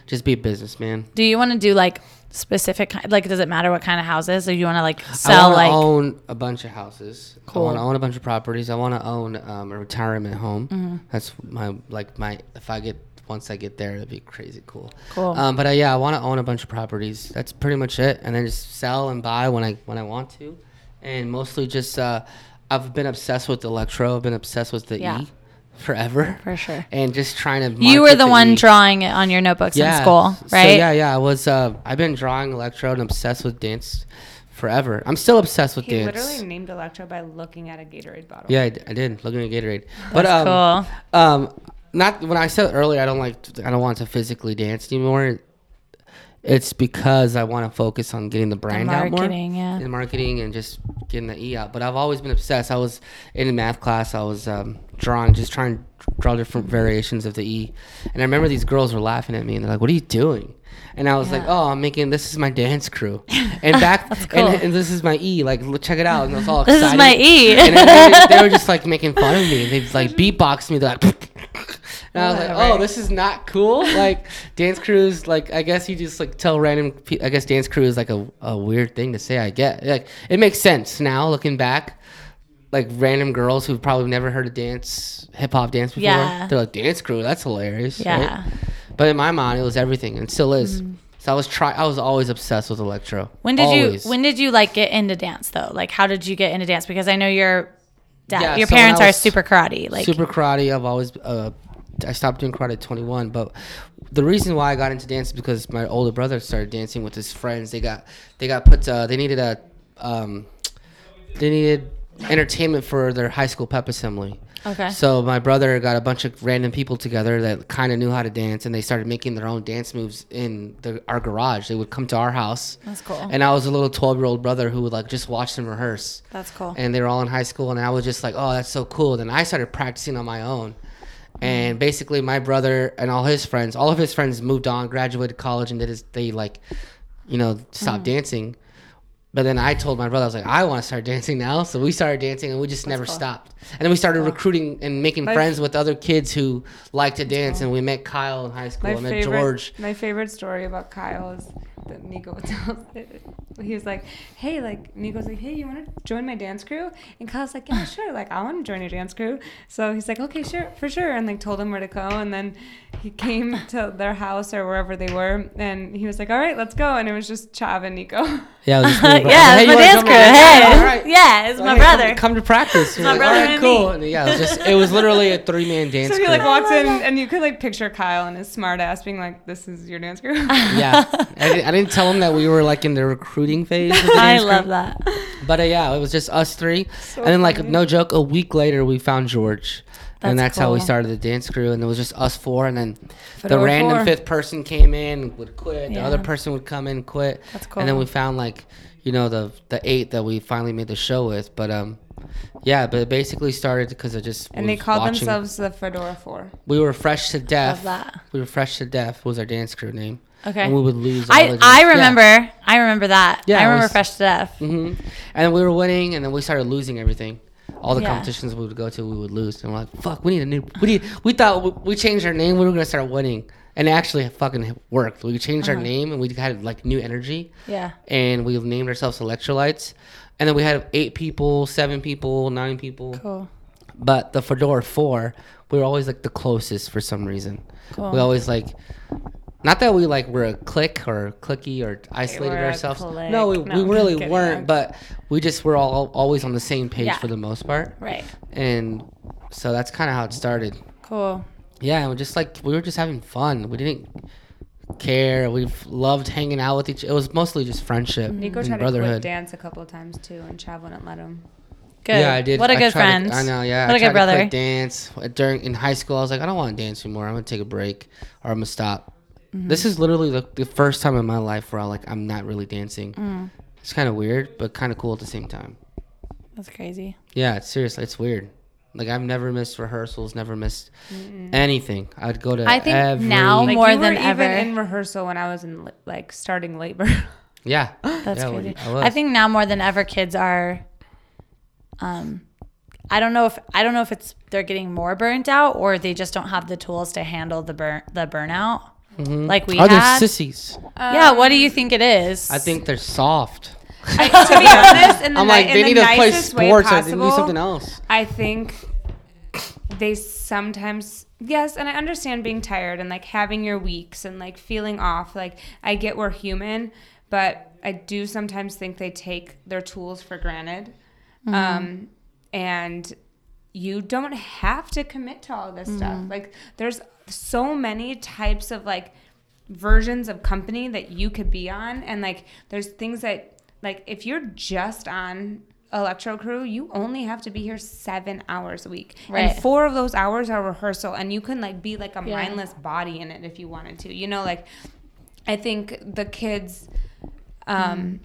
just be a businessman. Do you want to do like specific like does it matter what kind of houses or you want to like I sell want to like own a bunch of houses. Cool. I want to own a bunch of properties. I want to own um, a retirement home. Mm-hmm. That's my like my if I get once I get there, that'd be crazy cool. Cool. Um, but uh, yeah, I want to own a bunch of properties. That's pretty much it, and then just sell and buy when I when I want to, and mostly just uh, I've been obsessed with electro. I've been obsessed with the Yeah. E forever. for sure. And just trying to. You were market the one E. drawing it on your notebooks in school, So right? yeah, yeah. I was. Uh, I've been drawing electro and obsessed with dance forever. I'm still obsessed with He dance. literally named Electro by looking at a Gatorade bottle. Yeah, I, d- I did. Looking at Gatorade. But That's um, cool. um, not when I said earlier, I don't like. I don't want to physically dance anymore. It's because I want to focus on getting the brand out more. marketing, yeah. And marketing and just getting the E out. But I've always been obsessed. I was in a math class. I was um, drawing, just trying to draw different variations of the E. And I remember these girls were laughing at me and they're like, "What are you doing?" And I was like, "Oh, I'm making this is my dance crew." And back cool. and, and this is my E. Like, look, check it out. And I was all This is my E. and they, they were just like making fun of me. They like beatboxed me. They're like, and I was like, oh, this is not cool. Like dance crews, like I guess you just like tell random. Pe- I guess dance crew is like a, a weird thing to say. I get like it makes sense now looking back. Like random girls who've probably never heard of dance, hip hop dance before. Yeah. They're like dance crew. That's hilarious. Yeah. Mm-hmm. But in my mind, it was everything, and still is. So I was try. I was always obsessed with electro. When did Always. you when did you like get into dance though? Like how did you get into dance? Because I know your dad, Yeah, your so parents are super karate. Like super karate. I've always uh, I stopped doing karate at 21, but the reason why I got into dance is because my older brother started dancing with his friends. They got they got put uh, they needed a um, they needed entertainment for their high school pep assembly. Okay. So my brother got a bunch of random people together that kind of knew how to dance, and they started making their own dance moves in the, our garage. They would come to our house. That's cool. And I was a little 12 year old brother who would like just watch them rehearse That's cool. and they were all in high school and i was just like oh that's so cool then i started practicing on my own and basically my brother and all his friends all of his friends moved on graduated college and did his they like you know stopped mm-hmm. dancing but then I told my brother, I was like, I want to start dancing now. So we started dancing and we just never stopped. And then we started recruiting and making My- friends with other kids who like to dance. And we met Kyle in high school. My met favorite, George. my favorite story about Kyle is that Nico would tell. He was like, "Hey, like Nico's like, hey, you want to join my dance crew?" And Kyle's like, "Yeah, sure. Like, I want to join your dance crew." So he's like, "Okay, sure, for sure." And like told him where to go. And then he came to their house or wherever they were, and he was like, "All right, let's go." And it was just Chav and Nico. Yeah, it was just me, bro. yeah, it's my dance crew. Hey, all right. yeah, it's my hey, come- brother. Come, to practice. my We're brother all right, and cool. me. And yeah, it was just it was literally a three man dance. Crew. So he like crew. walks in, and you could like picture Kyle and his smart ass being like, "This is your dance crew." yeah, I I didn't tell him that we were like in the recruiting phase. the I love crew. that. But uh, yeah, it was just us three, and then like no joke, a week later we found George, and That's that's how we started the dance crew, and it was just us four, and then the random four. fifth person came in would quit, the other person would come in quit, That's cool. and then we found like you know the the eight that we finally made the show with, but um. Yeah, but it basically started because I just And they called watching- themselves the Fedora Four. We were fresh to death. that. We were fresh to death was our dance crew name. Okay. And we would lose. all I, the I remember. I remember that. Yeah, I remember was- Fresh to Death. Yeah. hmm And we were winning, and then we started losing everything. All the Yeah. competitions we would go to, we would lose, and we're like, "Fuck, we need a new." We need. We thought we, we changed our name. We were gonna start winning, and it actually fucking worked. We changed Uh-huh. our name, and we had like new energy, Yeah. and we named ourselves Electrolytes. And then we had eight people, seven people, nine people. Cool. But the Fedora Four, we were always like the closest for some reason. Cool. We always like, not that we like were a clique or clicky or isolated ourselves. No, we, No, we really weren't. But we just were all always on the same page Yeah. for the most part. Right. And so that's kind of how it started. Cool. Yeah, and we just like we were just having fun. We didn't care. We loved hanging out with each. It was mostly just friendship mm-hmm. Nico and tried to quit brotherhood. dance a couple of times too, and Chav wouldn't let him. Good. Yeah, I did. What a I good tried to- friend. I know. Yeah, What I a good brother. Dance during in high school. I was like, I don't want to dance anymore. I'm gonna take a break, or I'm gonna stop. Mm-hmm. This is literally the, the first time in my life where I like I'm not really dancing. Mm. It's kind of weird, but kind of cool at the same time. That's crazy. Yeah, it's seriously, it's weird. Like I've never missed rehearsals, never missed anything. I'd go to. I think every, now Like More you than were ever. even in rehearsal when I was in like starting labor. Yeah, That's yeah, crazy. I. I think now more than ever, kids are. Um, I don't know if I don't know if it's they're getting more burnt out or they just don't have the tools to handle the burn the burnout like we they're had. sissies. yeah, what do you think it is? I think they're soft. I, to be honest, in the, I'm ni- like in they the need to play nicest way sports or they need to do possible, something else. I think they sometimes yes, and I understand being tired and like having your weeks and like feeling off. Like I get we're human, but I do sometimes think they take their tools for granted. Um, and you don't have to commit to all this stuff. Like there's so many types of like versions of company that you could be on and like there's things that like if you're just on electro crew you only have to be here seven hours a week Right. and four of those hours are rehearsal and you can like be like a Yeah. mindless body in it if you wanted to you know like i think the kids um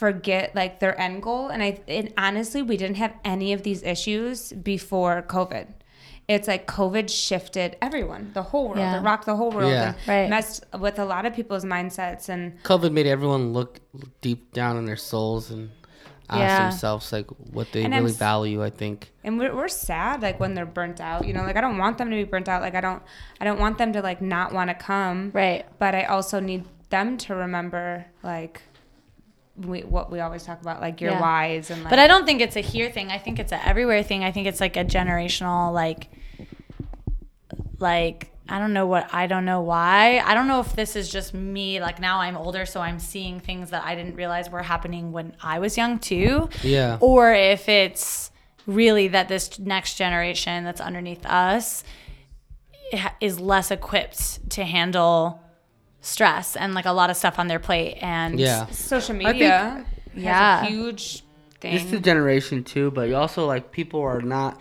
forget like their end goal and i and honestly we didn't have any of these issues before covid it's like covid shifted everyone the whole world Yeah. it rocked the whole world Yeah. and Right. messed with a lot of people's mindsets and COVID made everyone look deep down in their souls and ask Yeah. themselves like what they And I'm really value. I think. and we're, we're sad like when they're burnt out you know like i don't want them to be burnt out like i don't i don't want them to like not want to come right. but i also need them to remember like we, what we always talk about like your Yeah. whys and like But I don't think it's a here thing. I think it's a everywhere thing. I think it's like a generational like like I don't know what I don't know why. I don't know if this is just me like now I'm older so I'm seeing things that I didn't realize were happening when I was young too. Yeah. Or if it's really that this next generation that's underneath us is less equipped to handle stress and like a lot of stuff on their plate and Yeah. social think- media has Yeah. a huge thing It's the generation too, but you also like people are not.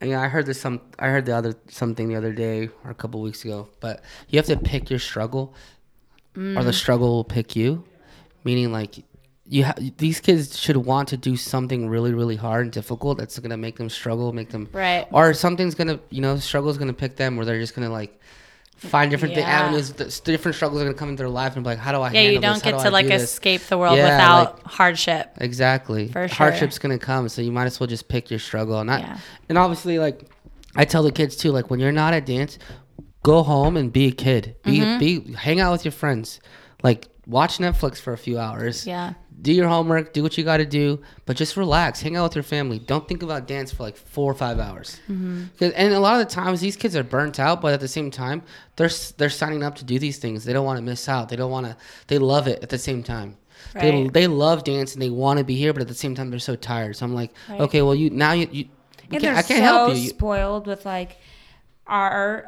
You know, I heard this some. I heard the other something the other day or a couple weeks ago. But you have to pick your struggle, or Mm. the struggle will pick you. Meaning, like you ha- these kids should want to do something really, really hard and difficult that's gonna make them struggle, make them Right. or something's gonna you know struggle's gonna pick them, where they're just gonna like find different Yeah. avenues. th- Different struggles are gonna come into their life and be like, how do I? Handle this? Yeah, you don't this? Get do to I like escape the world Yeah, without hardship. Exactly. For sure. Hardship's gonna come, so you might as well just pick your struggle. And I, Yeah. and obviously, like I tell the kids too, like when you're not at dance, go home and be a kid. Be Mm-hmm. be hang out with your friends. Like watch Netflix for a few hours. Yeah. Do your homework. Do what you got to do, but just relax. Hang out with your family. Don't think about dance for like four or five hours. Mm-hmm. And a lot of the times, these kids are burnt out, but at the same time, they're they're signing up to do these things. They don't want to miss out. They don't want to. They love it at the same time. They, Right. they love dance and they want to be here, but at the same time they're so tired. So I'm like, Right. okay, well you now you, you and can't- they're I can't so help you. You- spoiled with like our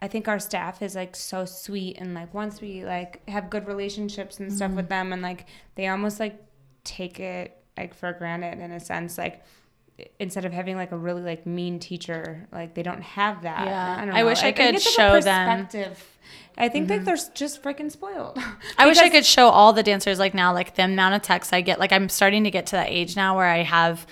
I think our staff is like so sweet and like once we like have good relationships and stuff with them and like they almost like take it like for granted in a sense like instead of having like a really like mean teacher like they don't have that Yeah. don't I wish I think could it's, like, show them- Mm-hmm. I think that they're just freaking spoiled. I wish I could show all the dancers like now, like the amount of texts I get. Like I'm starting to get to that age now where I have,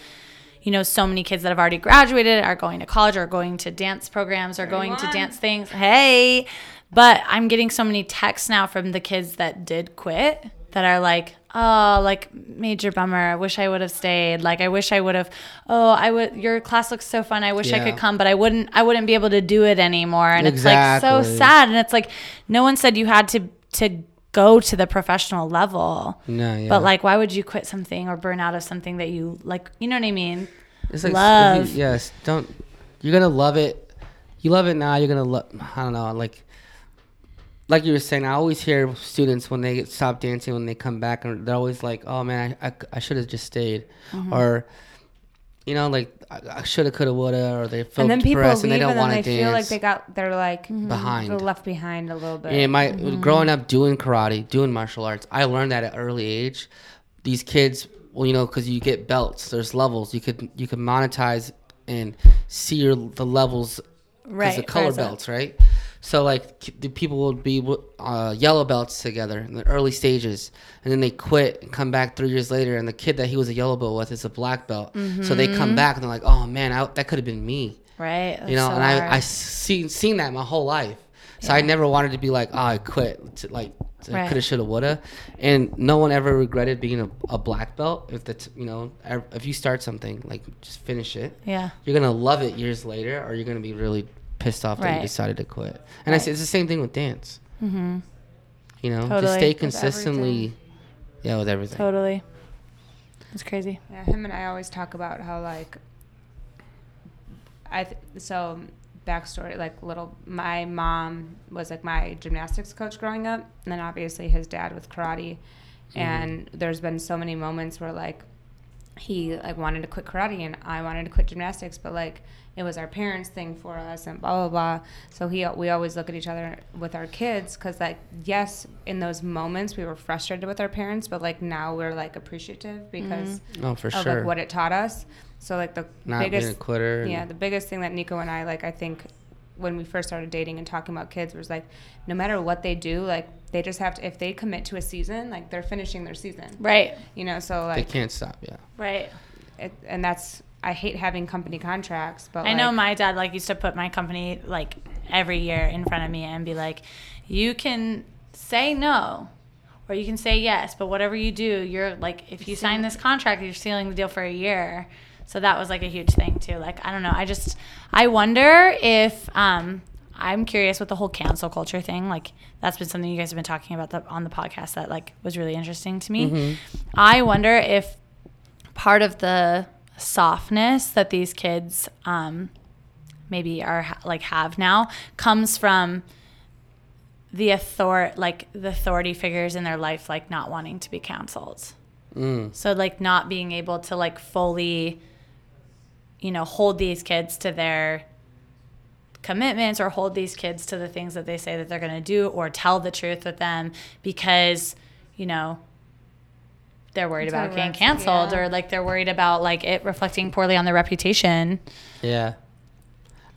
you know, so many kids that have already graduated, are going to college, or going to dance programs, or going to dance things. Hey, but I'm getting so many texts now from the kids that did quit that are like, oh, like major bummer. I wish I would have stayed. Like I wish I would have. Oh, I would. Your class looks so fun. I wish I could come, but I wouldn't. I wouldn't be able to do it anymore. And it's like so sad. And it's like no one said you had to to go to the professional level. No, yeah. But like, why would you quit something or burn out of something that you like? You know what I mean? It's like love. you- yes, don't. You're gonna love it. You love it now. You're gonna love. I don't know. Like, like you were saying, I always hear students when they stop dancing when they come back, and they're always like, "Oh man, I, I, I should have just stayed," Mm-hmm. or, you know, like I, I shoulda, coulda, woulda, or they feel and then people depressed leave and they don't and want to dance. feel like they got they're like Behind. they're left behind a little bit. Yeah, my Mm-hmm. growing up doing karate, doing martial arts, I learned that at early age. These kids, well, you know, because you get belts, there's levels. You could you could monetize and see your the levels Right, the color belts, right? So like the people would be uh, yellow belts together in the early stages, and then they quit and come back three years later, and the kid that he was a yellow belt with is a black belt. So they Mm-hmm. come back and they're like, "Oh man, I, that could have been me." Right. you know, so and I hard. I seen seen that my whole life. So I never wanted to be like, oh, I quit. Like, Right. coulda, shoulda, woulda, and no one ever regretted being a, a black belt. If that's you know, if you start something, like just finish it. yeah. You're gonna love it years later, or you're gonna be really pissed off that you decided to quit. And I say it's the same thing with dance. Mm-hmm. You know, Totally. just stay With consistently. Yeah, with everything. Totally. It's crazy. Yeah, him and I always talk about how like I th- so backstory like little my mom was like my gymnastics coach growing up and then obviously his dad with karate. Mm-hmm. And there's been so many moments where like he like wanted to quit karate and I wanted to quit gymnastics but like it was our parents thing for us and blah blah blah so he we always look at each other with our kids because like yes in those moments we were frustrated with our parents but like now we're like appreciative because mm-hmm. Oh, for of sure. like what it taught us. So like the Not biggest being a quitter. and- yeah, the biggest thing that Nico and I like I think when we first started dating and talking about kids was like no matter what they do, like they just have to if they commit to a season, like they're finishing their season. Right. You know, so like they can't stop. Yeah. Right. it, and that's I hate having company contracts, but I know my dad like used to put my company like every year in front of me and be like, "You can say no, or you can say yes, but whatever you do, you're like, if you sign this contract, you're sealing the deal for a year." So that was like a huge thing too. Like I don't know, I just I wonder if um I'm curious with the whole cancel culture thing. Like that's been something you guys have been talking about the, on the podcast that like was really interesting to me. I wonder if part of the softness that these kids um, maybe are like have now comes from the author like the authority figures in their life like not wanting to be counseled Mm. so like not being able to like fully you know hold these kids to their commitments or hold these kids to the things that they say that they're going to do or tell the truth with them because you know they're worried about getting rest- canceled yeah. or like they're worried about like it reflecting poorly on their reputation Yeah.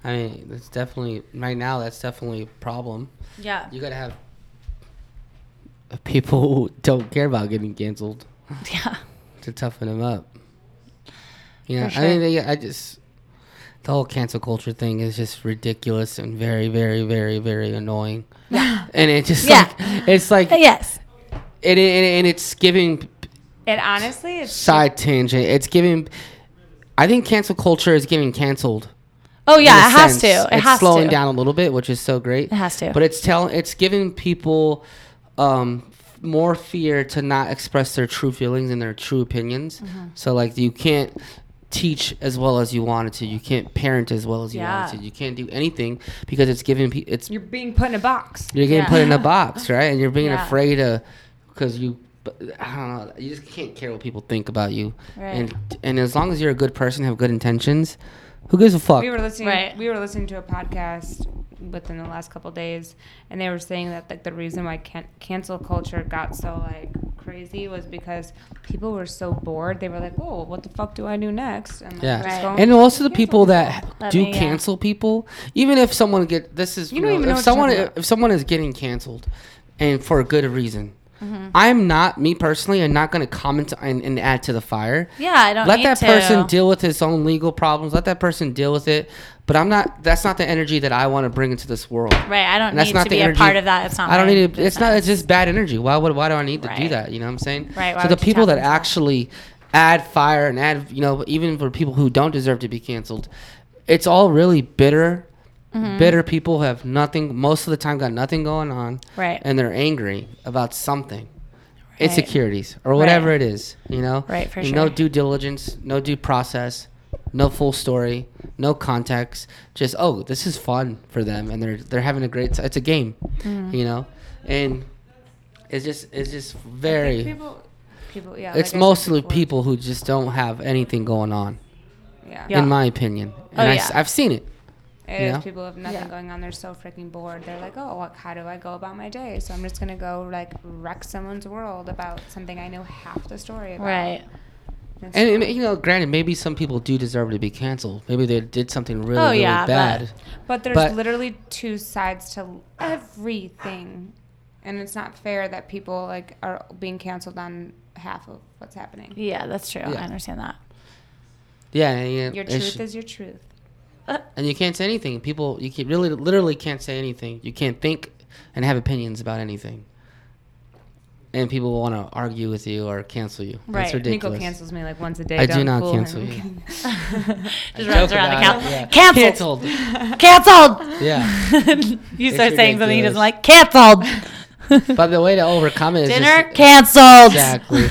I mean, it's definitely right now. That's definitely a problem. yeah You gotta have people who don't care about getting canceled yeah to toughen them up. You know, For I mean, sure. they, I just the whole cancel culture thing is just ridiculous and very, very, very, very annoying. Yeah, and it just Yeah. like it's like and, yes it, and it's giving and honestly it's side tangent. It's giving. I think cancel culture is getting canceled. oh yeah it has sense. to it it's has slowing to down a little bit, which is so great. it has to But it's telling, it's giving people um, more fear to not express their true feelings and their true opinions. Mm-hmm. So like you can't teach as well as you wanted to. You can't parent as well as you Yeah. wanted to. You can't do anything because it's giving people. It's you're being put in a box. you're getting Yeah. put in a box, right? And you're being Yeah. afraid of because you. But I don't know. You just can't care what people think about you. Right. And and as long as you're a good person, have good intentions, who gives a fuck? We were listening. Right. We were listening to a podcast within the last couple days, and they were saying that like the reason why can- cancel culture got so like crazy was because people were so bored. They were like, "Oh, what the fuck do I do next?" And like, Yeah, Right. and most of the people that Let do me, yeah. cancel people, even if someone get this is You you don't know, even know if what someone if someone is getting canceled, and for a good reason, Mm-hmm. I'm not me personally. I'm not going to comment and, and add to the fire. Yeah, I don't Let that to. person deal with his own legal problems. Let that person deal with it. But I'm not. That's not the energy that I want to bring into this world. Right, I don't And that's need not to the be energy- a part of that. It's not. I don't need to. It's not. It's just bad energy. Why would? Why do I need to do that? You know what I'm saying? Right, why So the people that? actually add fire and add, you know, even for people who don't deserve to be canceled, it's all really bitter. Mm-hmm. Bitter people have nothing. Most of the time, got nothing going on, Right. and they're angry about something. Right. Insecurities or whatever Right. it is, you know. Right, for And No due diligence, no due process, no full story, no context. Just oh, this is fun for them, and they're they're having a great. T- it's a game, Mm-hmm. you know, and it's just it's just very. people, people, yeah. It's like mostly people who just don't have anything going on, Yeah. Yeah. in my opinion. And Oh, I, yeah. have seen it. It You is. People have nothing Yeah. going on. They're so freaking bored. They're like, oh, what, how do I go about my day? So I'm just gonna go like wreck someone's world about something I know half the story about. Right. It's And, and you know, granted, maybe some people do deserve to be canceled. Maybe they did something really, Oh, really yeah, but- bad. but there's but- literally two sides to everything, and it's not fair that people like are being canceled on half of what's happening. Yeah, that's true. Yeah. I understand that. Yeah, and, you- Your truth sh- is your truth. And you can't say anything. People, you can really, literally can't say anything. You can't think and have opinions about anything. And people will want to argue with you or cancel you. Right. That's Nico Nico cancels me like once a day. I do Don't cancel him. you. Just runs around the about couch. yeah. Canceled. Canceled. Canceled. Yeah. you It's start saying something he doesn't like. Canceled. but the way to overcome it is Dinner just, canceled. Exactly.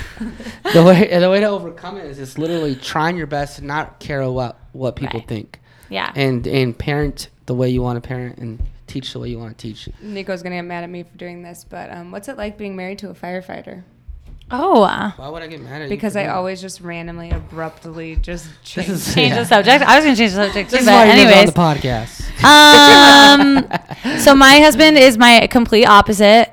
the way the way to overcome it is just literally trying your best to not care what what people Right. think Yeah. and and parent the way you want to parent and teach the way you want to teach. Nico's gonna get mad at me for doing this, but um, what's it like being married to a firefighter? oh. Uh, Why would I get mad at you? Because? I always just randomly, abruptly just change. is- change Yeah. the subject. I was gonna change the subject too, This is but why you're on anyways. the podcast. um. So my husband is my complete opposite.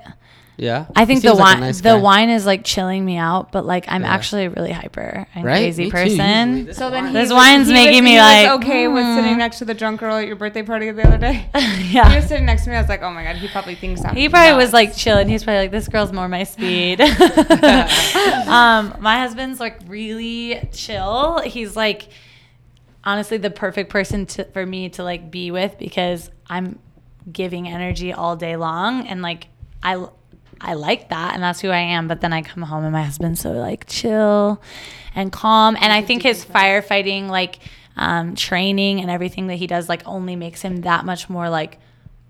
Yeah. I think the seems like wine nice the guy. wine is like chilling me out, but like I'm Yeah. actually a really hyper and right? crazy Me too, person. This So then This he- wine's he making was- me he was like, okay with sitting next to the drunk girl at your birthday party the other day. He yeah. was sitting next to me. I was like, oh my god, he probably thinks I'm. He probably was like chilling. He's probably like, this girl's more my speed. um, my husband's like really chill. He's like honestly the perfect person to, for me to like be with because I'm giving energy all day long and like I I like that and that's who I am. But then I come home and my husband's so like chill and calm. And I think his firefighting like um, training and everything that he does like only makes him that much more like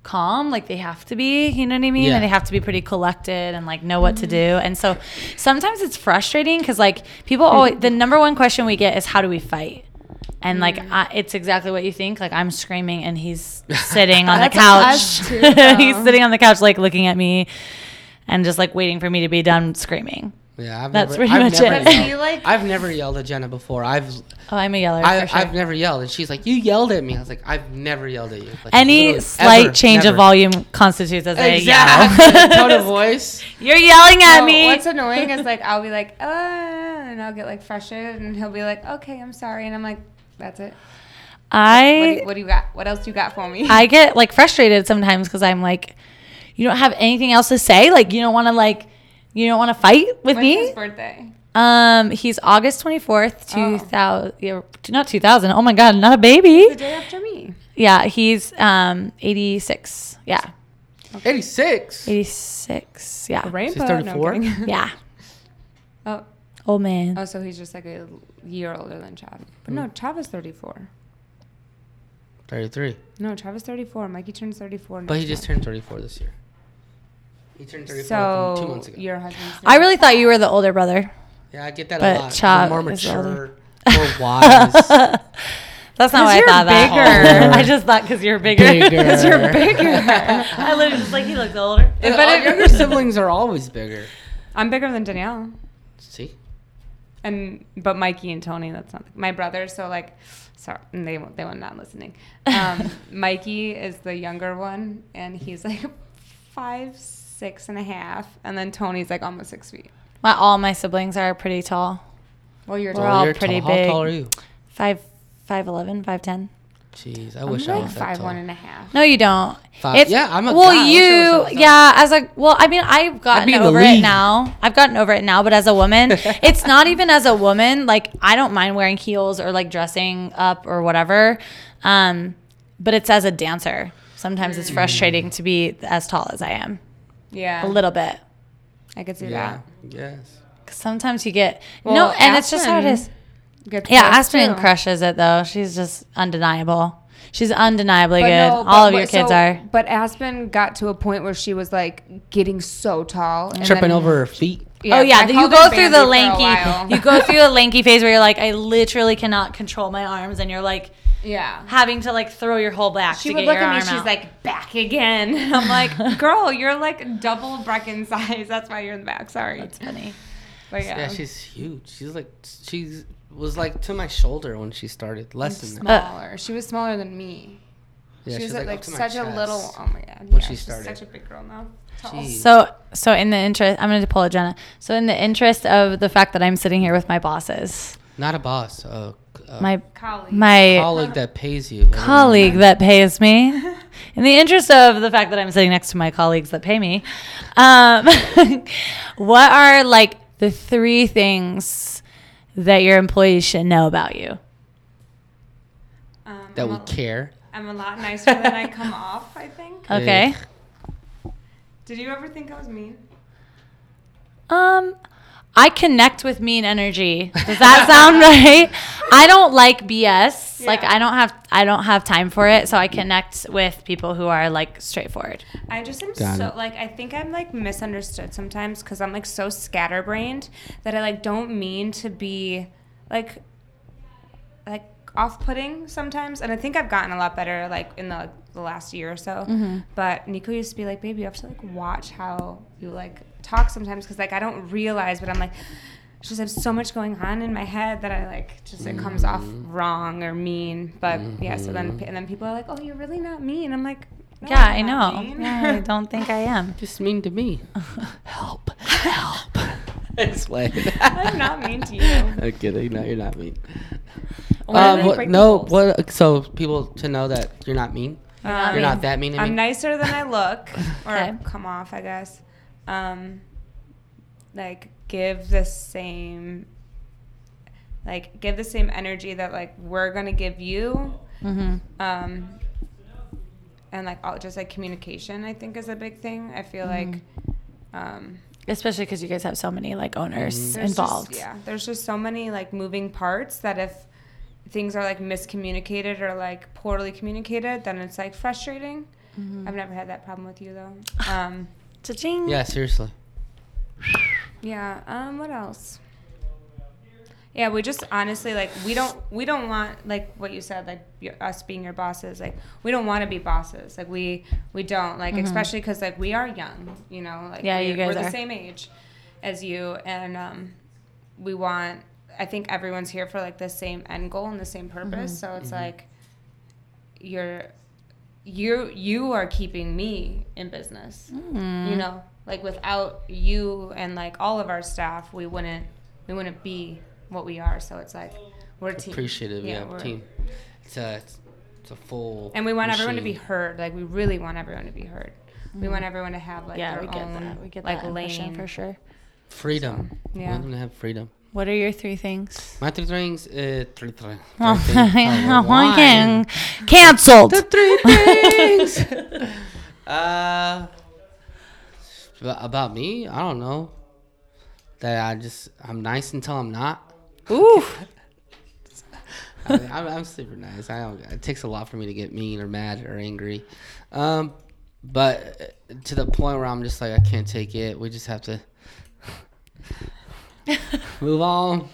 calm like they have to be you know what i mean Yeah. and they have to be pretty collected and like know what to do and so sometimes it's frustrating because like people always the number one question we get is how do we fight and like I, it's exactly what you think like i'm screaming and he's sitting on the couch too, he's sitting on the couch like looking at me and just like waiting for me to be done screaming yeah, I've that's never, pretty I've much never it. Yelled. like? I've never yelled at Jenna before. I've oh i'm a yeller I, for sure. I've never yelled, and she's like, "You yelled at me." I was like, "I've never yelled at you." Like, any slight ever, change of volume constitutes as a yell. Tone of voice. You're yelling at No, me. What's annoying is like I'll be like, uh, and I'll get like frustrated, and he'll be like, okay, I'm sorry, and I'm like, that's it. What do, I you, what do you got? What else do you got for me? I get like frustrated sometimes because I'm like, you don't have anything else to say. Like you don't want to like, you don't want to fight with When's me. his birthday? Um, he's August twenty fourth, Oh. two thousand. Yeah, not two thousand. Oh my god, not a baby. The day after me. Yeah, he's um eighty six. Yeah, Eighty-six. eighty six. Yeah, Rainbow. She's 34? I'm yeah. oh, Old man. oh, so he's just like a year older than Chav. But no, Chav is 34. Thirty-three. No, Chav is 34. Mikey turns 34. But he just month. turned thirty-four this year. He turned thirty-four So two months ago. your husband's. I really thought you were the older brother. Yeah, I get that But a lot. Chop You're more mature, older. more wise. That's not 'Cause why I you're thought that. I just thought because you're bigger. Bigger. 'Cause you're bigger. I literally just like he looks older. And But all it- younger siblings are always bigger. I'm bigger than Danielle. See, And but Mikey and Tony, that's not my brother. So like, sorry, they they were not listening. Um, Mikey is the younger one, and he's like five six and a half, and then Tony's like almost six feet. My, all my siblings are pretty tall. Well, you're We're Oh, all you're pretty tall. How tall are you? Five, five eleven, five ten. Jeez, I I'm wish I like was that five tall. one and a half. No, you don't. Five- yeah, I'm a well. guy. I wish I was you, tall. yeah. As a well, I mean, I've gotten be in the over it league. now. I've gotten over it now, but as a woman, it's not even as a woman. Like I don't mind wearing heels or like dressing up or whatever. Um, but it's as a dancer. Sometimes it's frustrating to be as tall as I am. Yeah, A little bit. I could see Yeah. that. Yes. 'Cause sometimes you get Well, no, and it's just how it Aspen Yeah, Aspen too. crushes it though. She's just undeniable. She's undeniably But good. no, but All of your kids so- are. But Aspen got to a point where she was like getting so tall, and Tripping then- over her feet. oh yeah, I you go through the lanky. You go through a lanky phase where you're like, I literally cannot control my arms, and you're like yeah. having to like throw your whole back She to would get look your at me. She's out. like, "Back again." I'm like, "Girl, you're like double Brecken size. That's why you're in the back. Sorry." That's funny. But yeah, Yeah. she's huge. She's like she's was like to my shoulder when she started. Less than Uh, that. smaller. she was smaller than me. Yeah, she was she's like, like, up to my such a little. Oh my god. when yeah, she she's started. such a big girl now. So so in the interest, I'm gonna pull a Jenna. So in the interest of the fact that I'm sitting here with my bosses, Not a boss. A, a my Colleague. Uh, my colleague that pays you. colleague that pays me. In the interest of the fact that I'm sitting next to my colleagues that pay me, um, what are like the three things that your employees should know about you? Um, That I'm we a- care. I'm a lot nicer than I come off. I think. Okay. Did you ever think I was mean? Um, I connect with mean energy. Does that sound right? I don't like BS. Like I don't have I don't have time for it. So I connect with people who are like straightforward. I just am Got so it. like I think I'm like misunderstood sometimes because I'm like so scatterbrained that I like don't mean to be like like off-putting sometimes and I think I've gotten a lot better like in the the last year or so Mm-hmm. but Nico used to be like baby you have to like watch how you like talk sometimes because like I don't realize but I'm like I just have so much going on in my head that I like just it comes off Mm-hmm. wrong or mean but yeah so then and then people are like oh you're really not mean I'm like "No, yeah, I'm I know. mean." Yeah, I don't think I am. Just mean to me. help. Help. it's like I'm not mean to you. I'm kidding. No, you're not mean. Why Um, what, no, what? So people to know that you're not mean. Um, You're not that mean to. I'm nicer than I look, or Okay. come off, I guess. Um, like give the same, like give the same energy that like we're gonna give you. Mm-hmm. Um, and like all, just like communication, I think is a big thing. I feel like. Um, Especially because you guys have so many like owners there's involved. Just, yeah, there's just so many like moving parts that if things are like miscommunicated or like poorly communicated, then it's like frustrating. Mm-hmm. I've never had that problem with you though. Um, Cha-ching. yeah, seriously. yeah. Um, what else? Yeah, we just honestly like we don't we don't want like what you said like your, us being your bosses like we don't want to be bosses like we we don't like especially because like we are young you know like Mm-hmm. Yeah, we, you guys we're the same age as you and um we want I think everyone's here for like the same end goal and the same purpose Mm-hmm. so it's like you're you you are keeping me in business Mm. you know like without you and like all of our staff we wouldn't we wouldn't be what we are so it's like we're a team Appreciative. Yeah, we're- team. It's a it's, it's a full. and we want everyone to be heard like we really want everyone to be heard we want everyone to have like yeah, their we get own that. We get like that impression lane for sure. freedom. So, We want them to have freedom. What are your three things? My three things. Uh, three, three, Oh, three things. Oh, why? again. Cancelled. The three things. uh, about me, I don't know. That I just I'm nice until I'm not. Ooh. I mean, I'm, I'm super nice. I don't. It takes a lot for me to get mean or mad or angry, um, but to the point where I'm just like I can't take it. We just have to move on.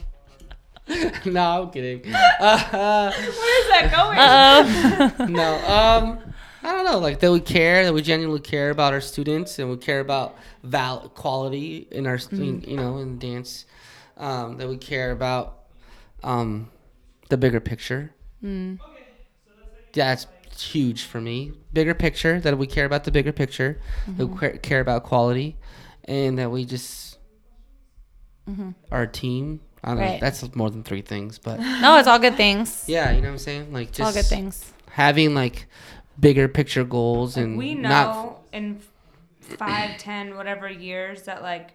no, I'm kidding. Uh, where's that going Uh-oh. no, um, I don't know. Like that we care, that we genuinely care about our students, and we care about val quality in our, stu- you know, in dance. Um, that we care about um, the bigger picture, Mm. That's huge for me. Bigger picture that we care about the bigger picture, that we care- care about quality, and that we just Mm-hmm. our team. I don't know. That's more than three things, but No, it's all good things. yeah, you know what I'm saying. Like It's all good things. having like bigger picture goals and we know not in five, ten, whatever years that like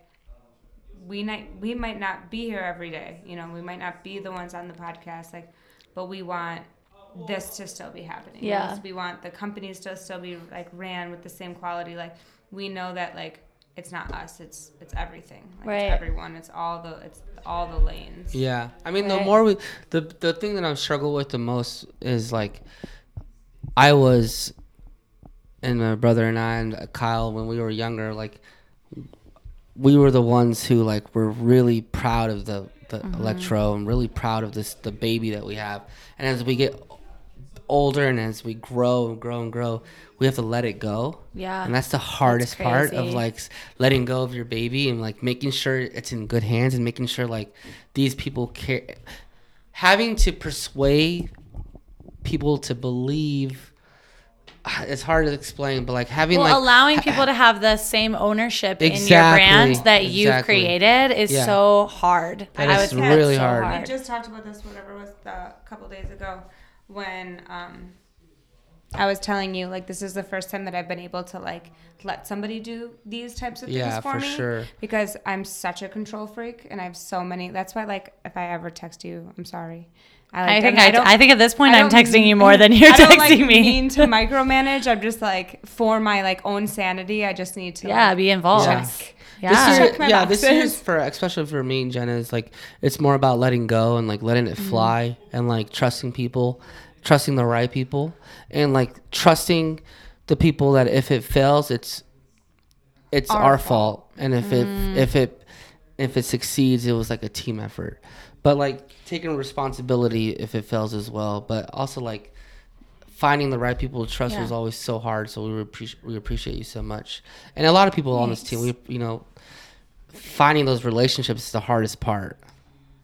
we might we might not be here every day. You know, we might not be the ones on the podcast, like, but we want this to still be happening. Yeah. We want the companies to still be like ran with the same quality. Like we know that like it's not us, it's it's everything. Like, Right. It's everyone. It's all the it's all the lanes. Yeah, I mean, the more we, the the thing that I struggle with the most is like, I was, and my brother and I and Kyle when we were younger, like, we were the ones who like were really proud of the the Mm-hmm. electro and really proud of this the baby that we have, and as we get older and as we grow and grow and grow, we have to let it go. Yeah. And that's the hardest part of like letting go of your baby and like making sure it's in good hands and making sure like these people care. Having to persuade people to believe ah, it's hard to explain, but like having Well, like allowing ha- people to have the same ownership in your brand that you've created is Yeah. so hard. That I is would say really it's so hard. We just talked about this, whatever was the, a couple days ago, when um, I was telling you, like, this is the first time that I've been able to, like, let somebody do these types of things Yeah, for, for me. sure. Because I'm such a control freak and I have so many. That's why, like, if I ever text you, I'm sorry. I like, think don't- I, don't- I think at this point I I'm don't texting you more than you're I don't, like, texting me. mean to micromanage. I'm just like for my like own sanity. I just need to yeah, like, be involved. Yeah. check. Yeah. This year, yeah, this boxes. year's for especially for me and Jenna is like it's more about letting go and like letting Mm-hmm. it fly and like trusting people, trusting the right people, and like trusting the people that if it fails, it's it's our, Our fault, and if it Mm. if it if it succeeds, it was like a team effort. But like taking responsibility if it fails as well, but also like finding the right people to trust Yeah. was always so hard. So we appreciate we appreciate you so much, and a lot of people on this team. We you know finding those relationships is the hardest part.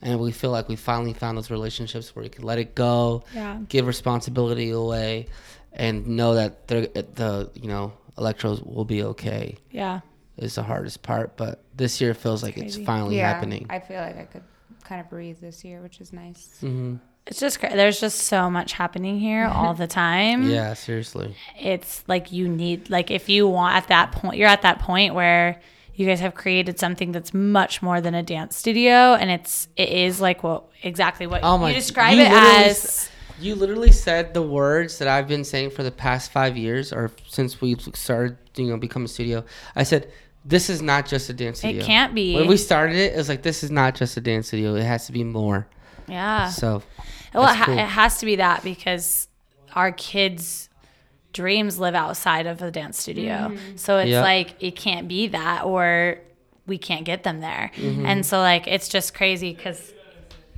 And we feel like we finally found those relationships where you can let it go, Yeah. give responsibility away, and know that the you know electros will be okay. Yeah. Is the hardest part, but this year feels like it's finally yeah, happening. I feel like I could kind of breathe this year, which is nice. hmm It's just cra- there's just so much happening here all the time. Yeah, seriously. It's like you need like if you want at that point you're at that point where you guys have created something that's much more than a dance studio and it's it is like what exactly what Oh my! you describe you it as You literally said the words that I've been saying for the past five years, or since we started, you know, become a studio. I said, "This is not just a dance studio. It can't be. When we started it, it was like, "This is not just a dance studio. It has to be more." yeah. So, Well, it, ha- cool. it has to be that because our kids' dreams live outside of the dance studio. So it's Yeah. like it can't be that, or we can't get them there. Mm-hmm. And so like it's just crazy because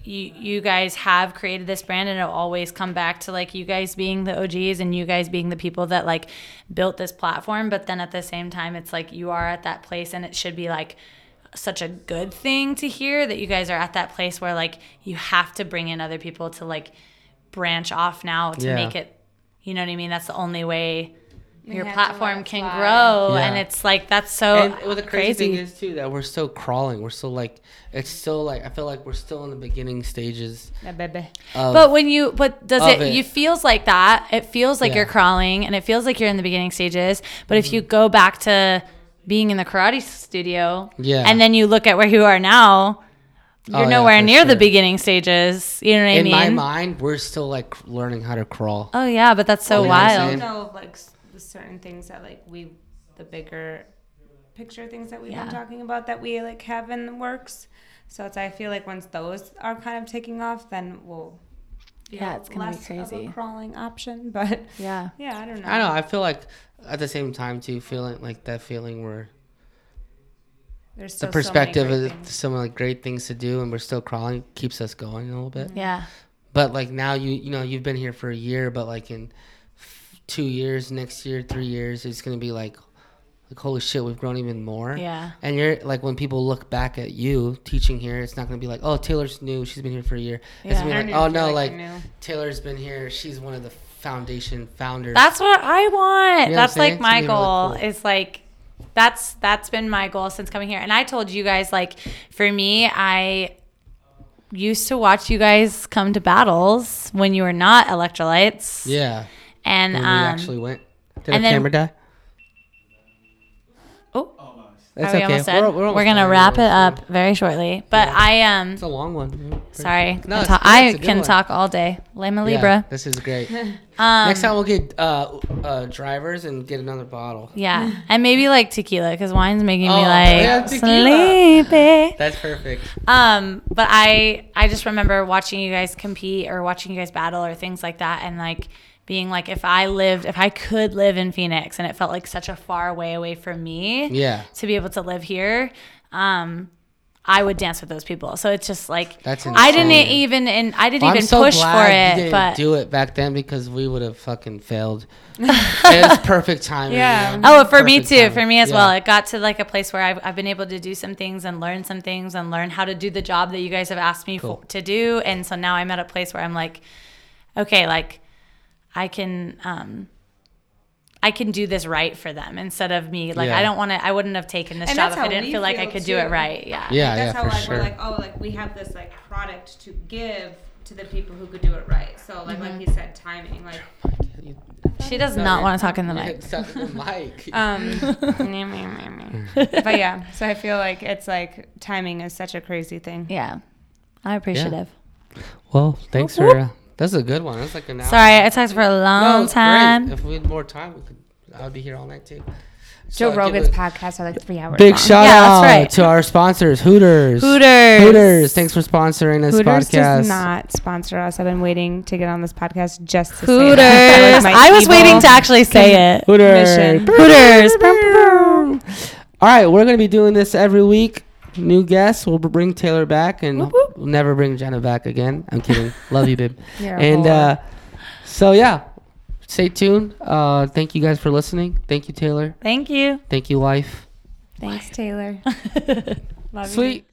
you you guys have created this brand, and it'll always come back to like you guys being the OGs and you guys being the people that like built this platform. But then at the same time, it's like you are at that place, and it should be like such a good thing to hear that you guys are at that place where like you have to bring in other people to like branch off now to Yeah. make it you know what I mean that's the only way your have to let platform can fly. grow Yeah. and it's like that's so and well, the crazy, crazy, thing is too that we're still crawling. We're still like, it's still like I feel like we're still in the beginning stages. Yeah, baby. Of, but when you but does it, it. you feels like that it feels like Yeah. you're crawling and it feels like you're in the beginning stages but Mm-hmm. if you go back to being in the karate studio Yeah. and then you look at where you are now Oh, you're Oh, nowhere for near the beginning stages you know what i mean? in mean my mind, we're still like learning how to crawl. oh yeah but that's so You know what I'm wild saying? know like certain things that like we the bigger picture things that we've Yeah. been talking about that we like have in the works so it's i feel like once those are kind of taking off then we'll Yeah, it's gonna be less of a crazy. crawling option but yeah yeah i don't know I know. I feel like at the same time too, feeling like that feeling where there's the perspective so of some like great things to do, and we're still crawling keeps us going a little bit. yeah But like now, you you know you've been here for a year, but like in two years, next year, three years, it's gonna be like like holy shit, we've grown even more. Yeah. And you're like when people look back at you teaching here, it's not gonna be like, oh, Taylor's new, she's been here for a year. It's Yeah. gonna be like, oh no, like like. Taylor's been here. She's one of the foundation founders. That's what I want. You know that's saying? like my It's goal. really cool. Is like that's that's been my goal since coming here. And I told you guys like for me, I used to watch you guys come to battles when you were not electrolytes. yeah. And um we actually went. Did and our then- camera die? That's are we okay. almost done? We're, almost gonna done. wrap it Almost up very shortly. But Yeah. I um It's a long one. sorry. No, I, it's ta- good. I It's a can one. talk all day. Lima Yeah, Libra. this is great. Um, Next time we'll get uh, uh, drivers and get another bottle. Yeah, and maybe like tequila because wine's making Oh, me like yeah, sleepy. That's perfect. Um, but I I just remember watching you guys compete or watching you guys battle or things like that, and like being like, if I lived, if I could live in Phoenix, and it felt like such a far way away from me, Yeah. to be able to live here, um, I would dance with those people. So it's just like That's I didn't even and I didn't Well, even so push for it, you didn't but do it back then because we would have fucking failed. it was perfect timing. Yeah. you know? Oh, for me too. timing. For me as Yeah. well. It got to like a place where I've, I've been able to do some things and learn some things and learn how to do the job that you guys have asked me Cool. for, to do. And so now I'm at a place where I'm like, okay, like I can, um, I can do this right for them instead of me. Like Yeah. I don't want to. I wouldn't have taken this And job if I didn't feel like I feel, could do it right. Yeah. Yeah, that's yeah, how for like sure. we're like, oh, like we have this like product to give to the people who could do it right. So like Mm-hmm. like he said, timing. Like She does not want to talk in the mic. Stop the mic. um but yeah, so I feel like it's like timing is such a crazy thing. Yeah. I'm appreciative. well, thanks for. Uh, that's a good one. That's like an hour. Sorry, I talked for a long it's time. Great. If we had more time, we could. I would be here all night too. Joe So Rogan's a podcasts are like three hours. Big long. shout Yeah, out right. to our sponsors, Hooters. Hooters. Hooters. Thanks for sponsoring this Hooters podcast. does not sponsor us. I've been waiting to get on this podcast just to Hooters. say that. That I was waiting to actually say it. Hooters. mission. Hooters. All right, we're gonna be doing this every week. New guests. We'll bring Taylor back, and we'll never bring Jenna back again. I'm kidding. Love you, babe. You're and uh, so yeah, stay tuned. Uh, thank you guys for listening. Thank you, Taylor. Thank you. Thank you, wife. Thanks, Taylor. Love you. Sweet.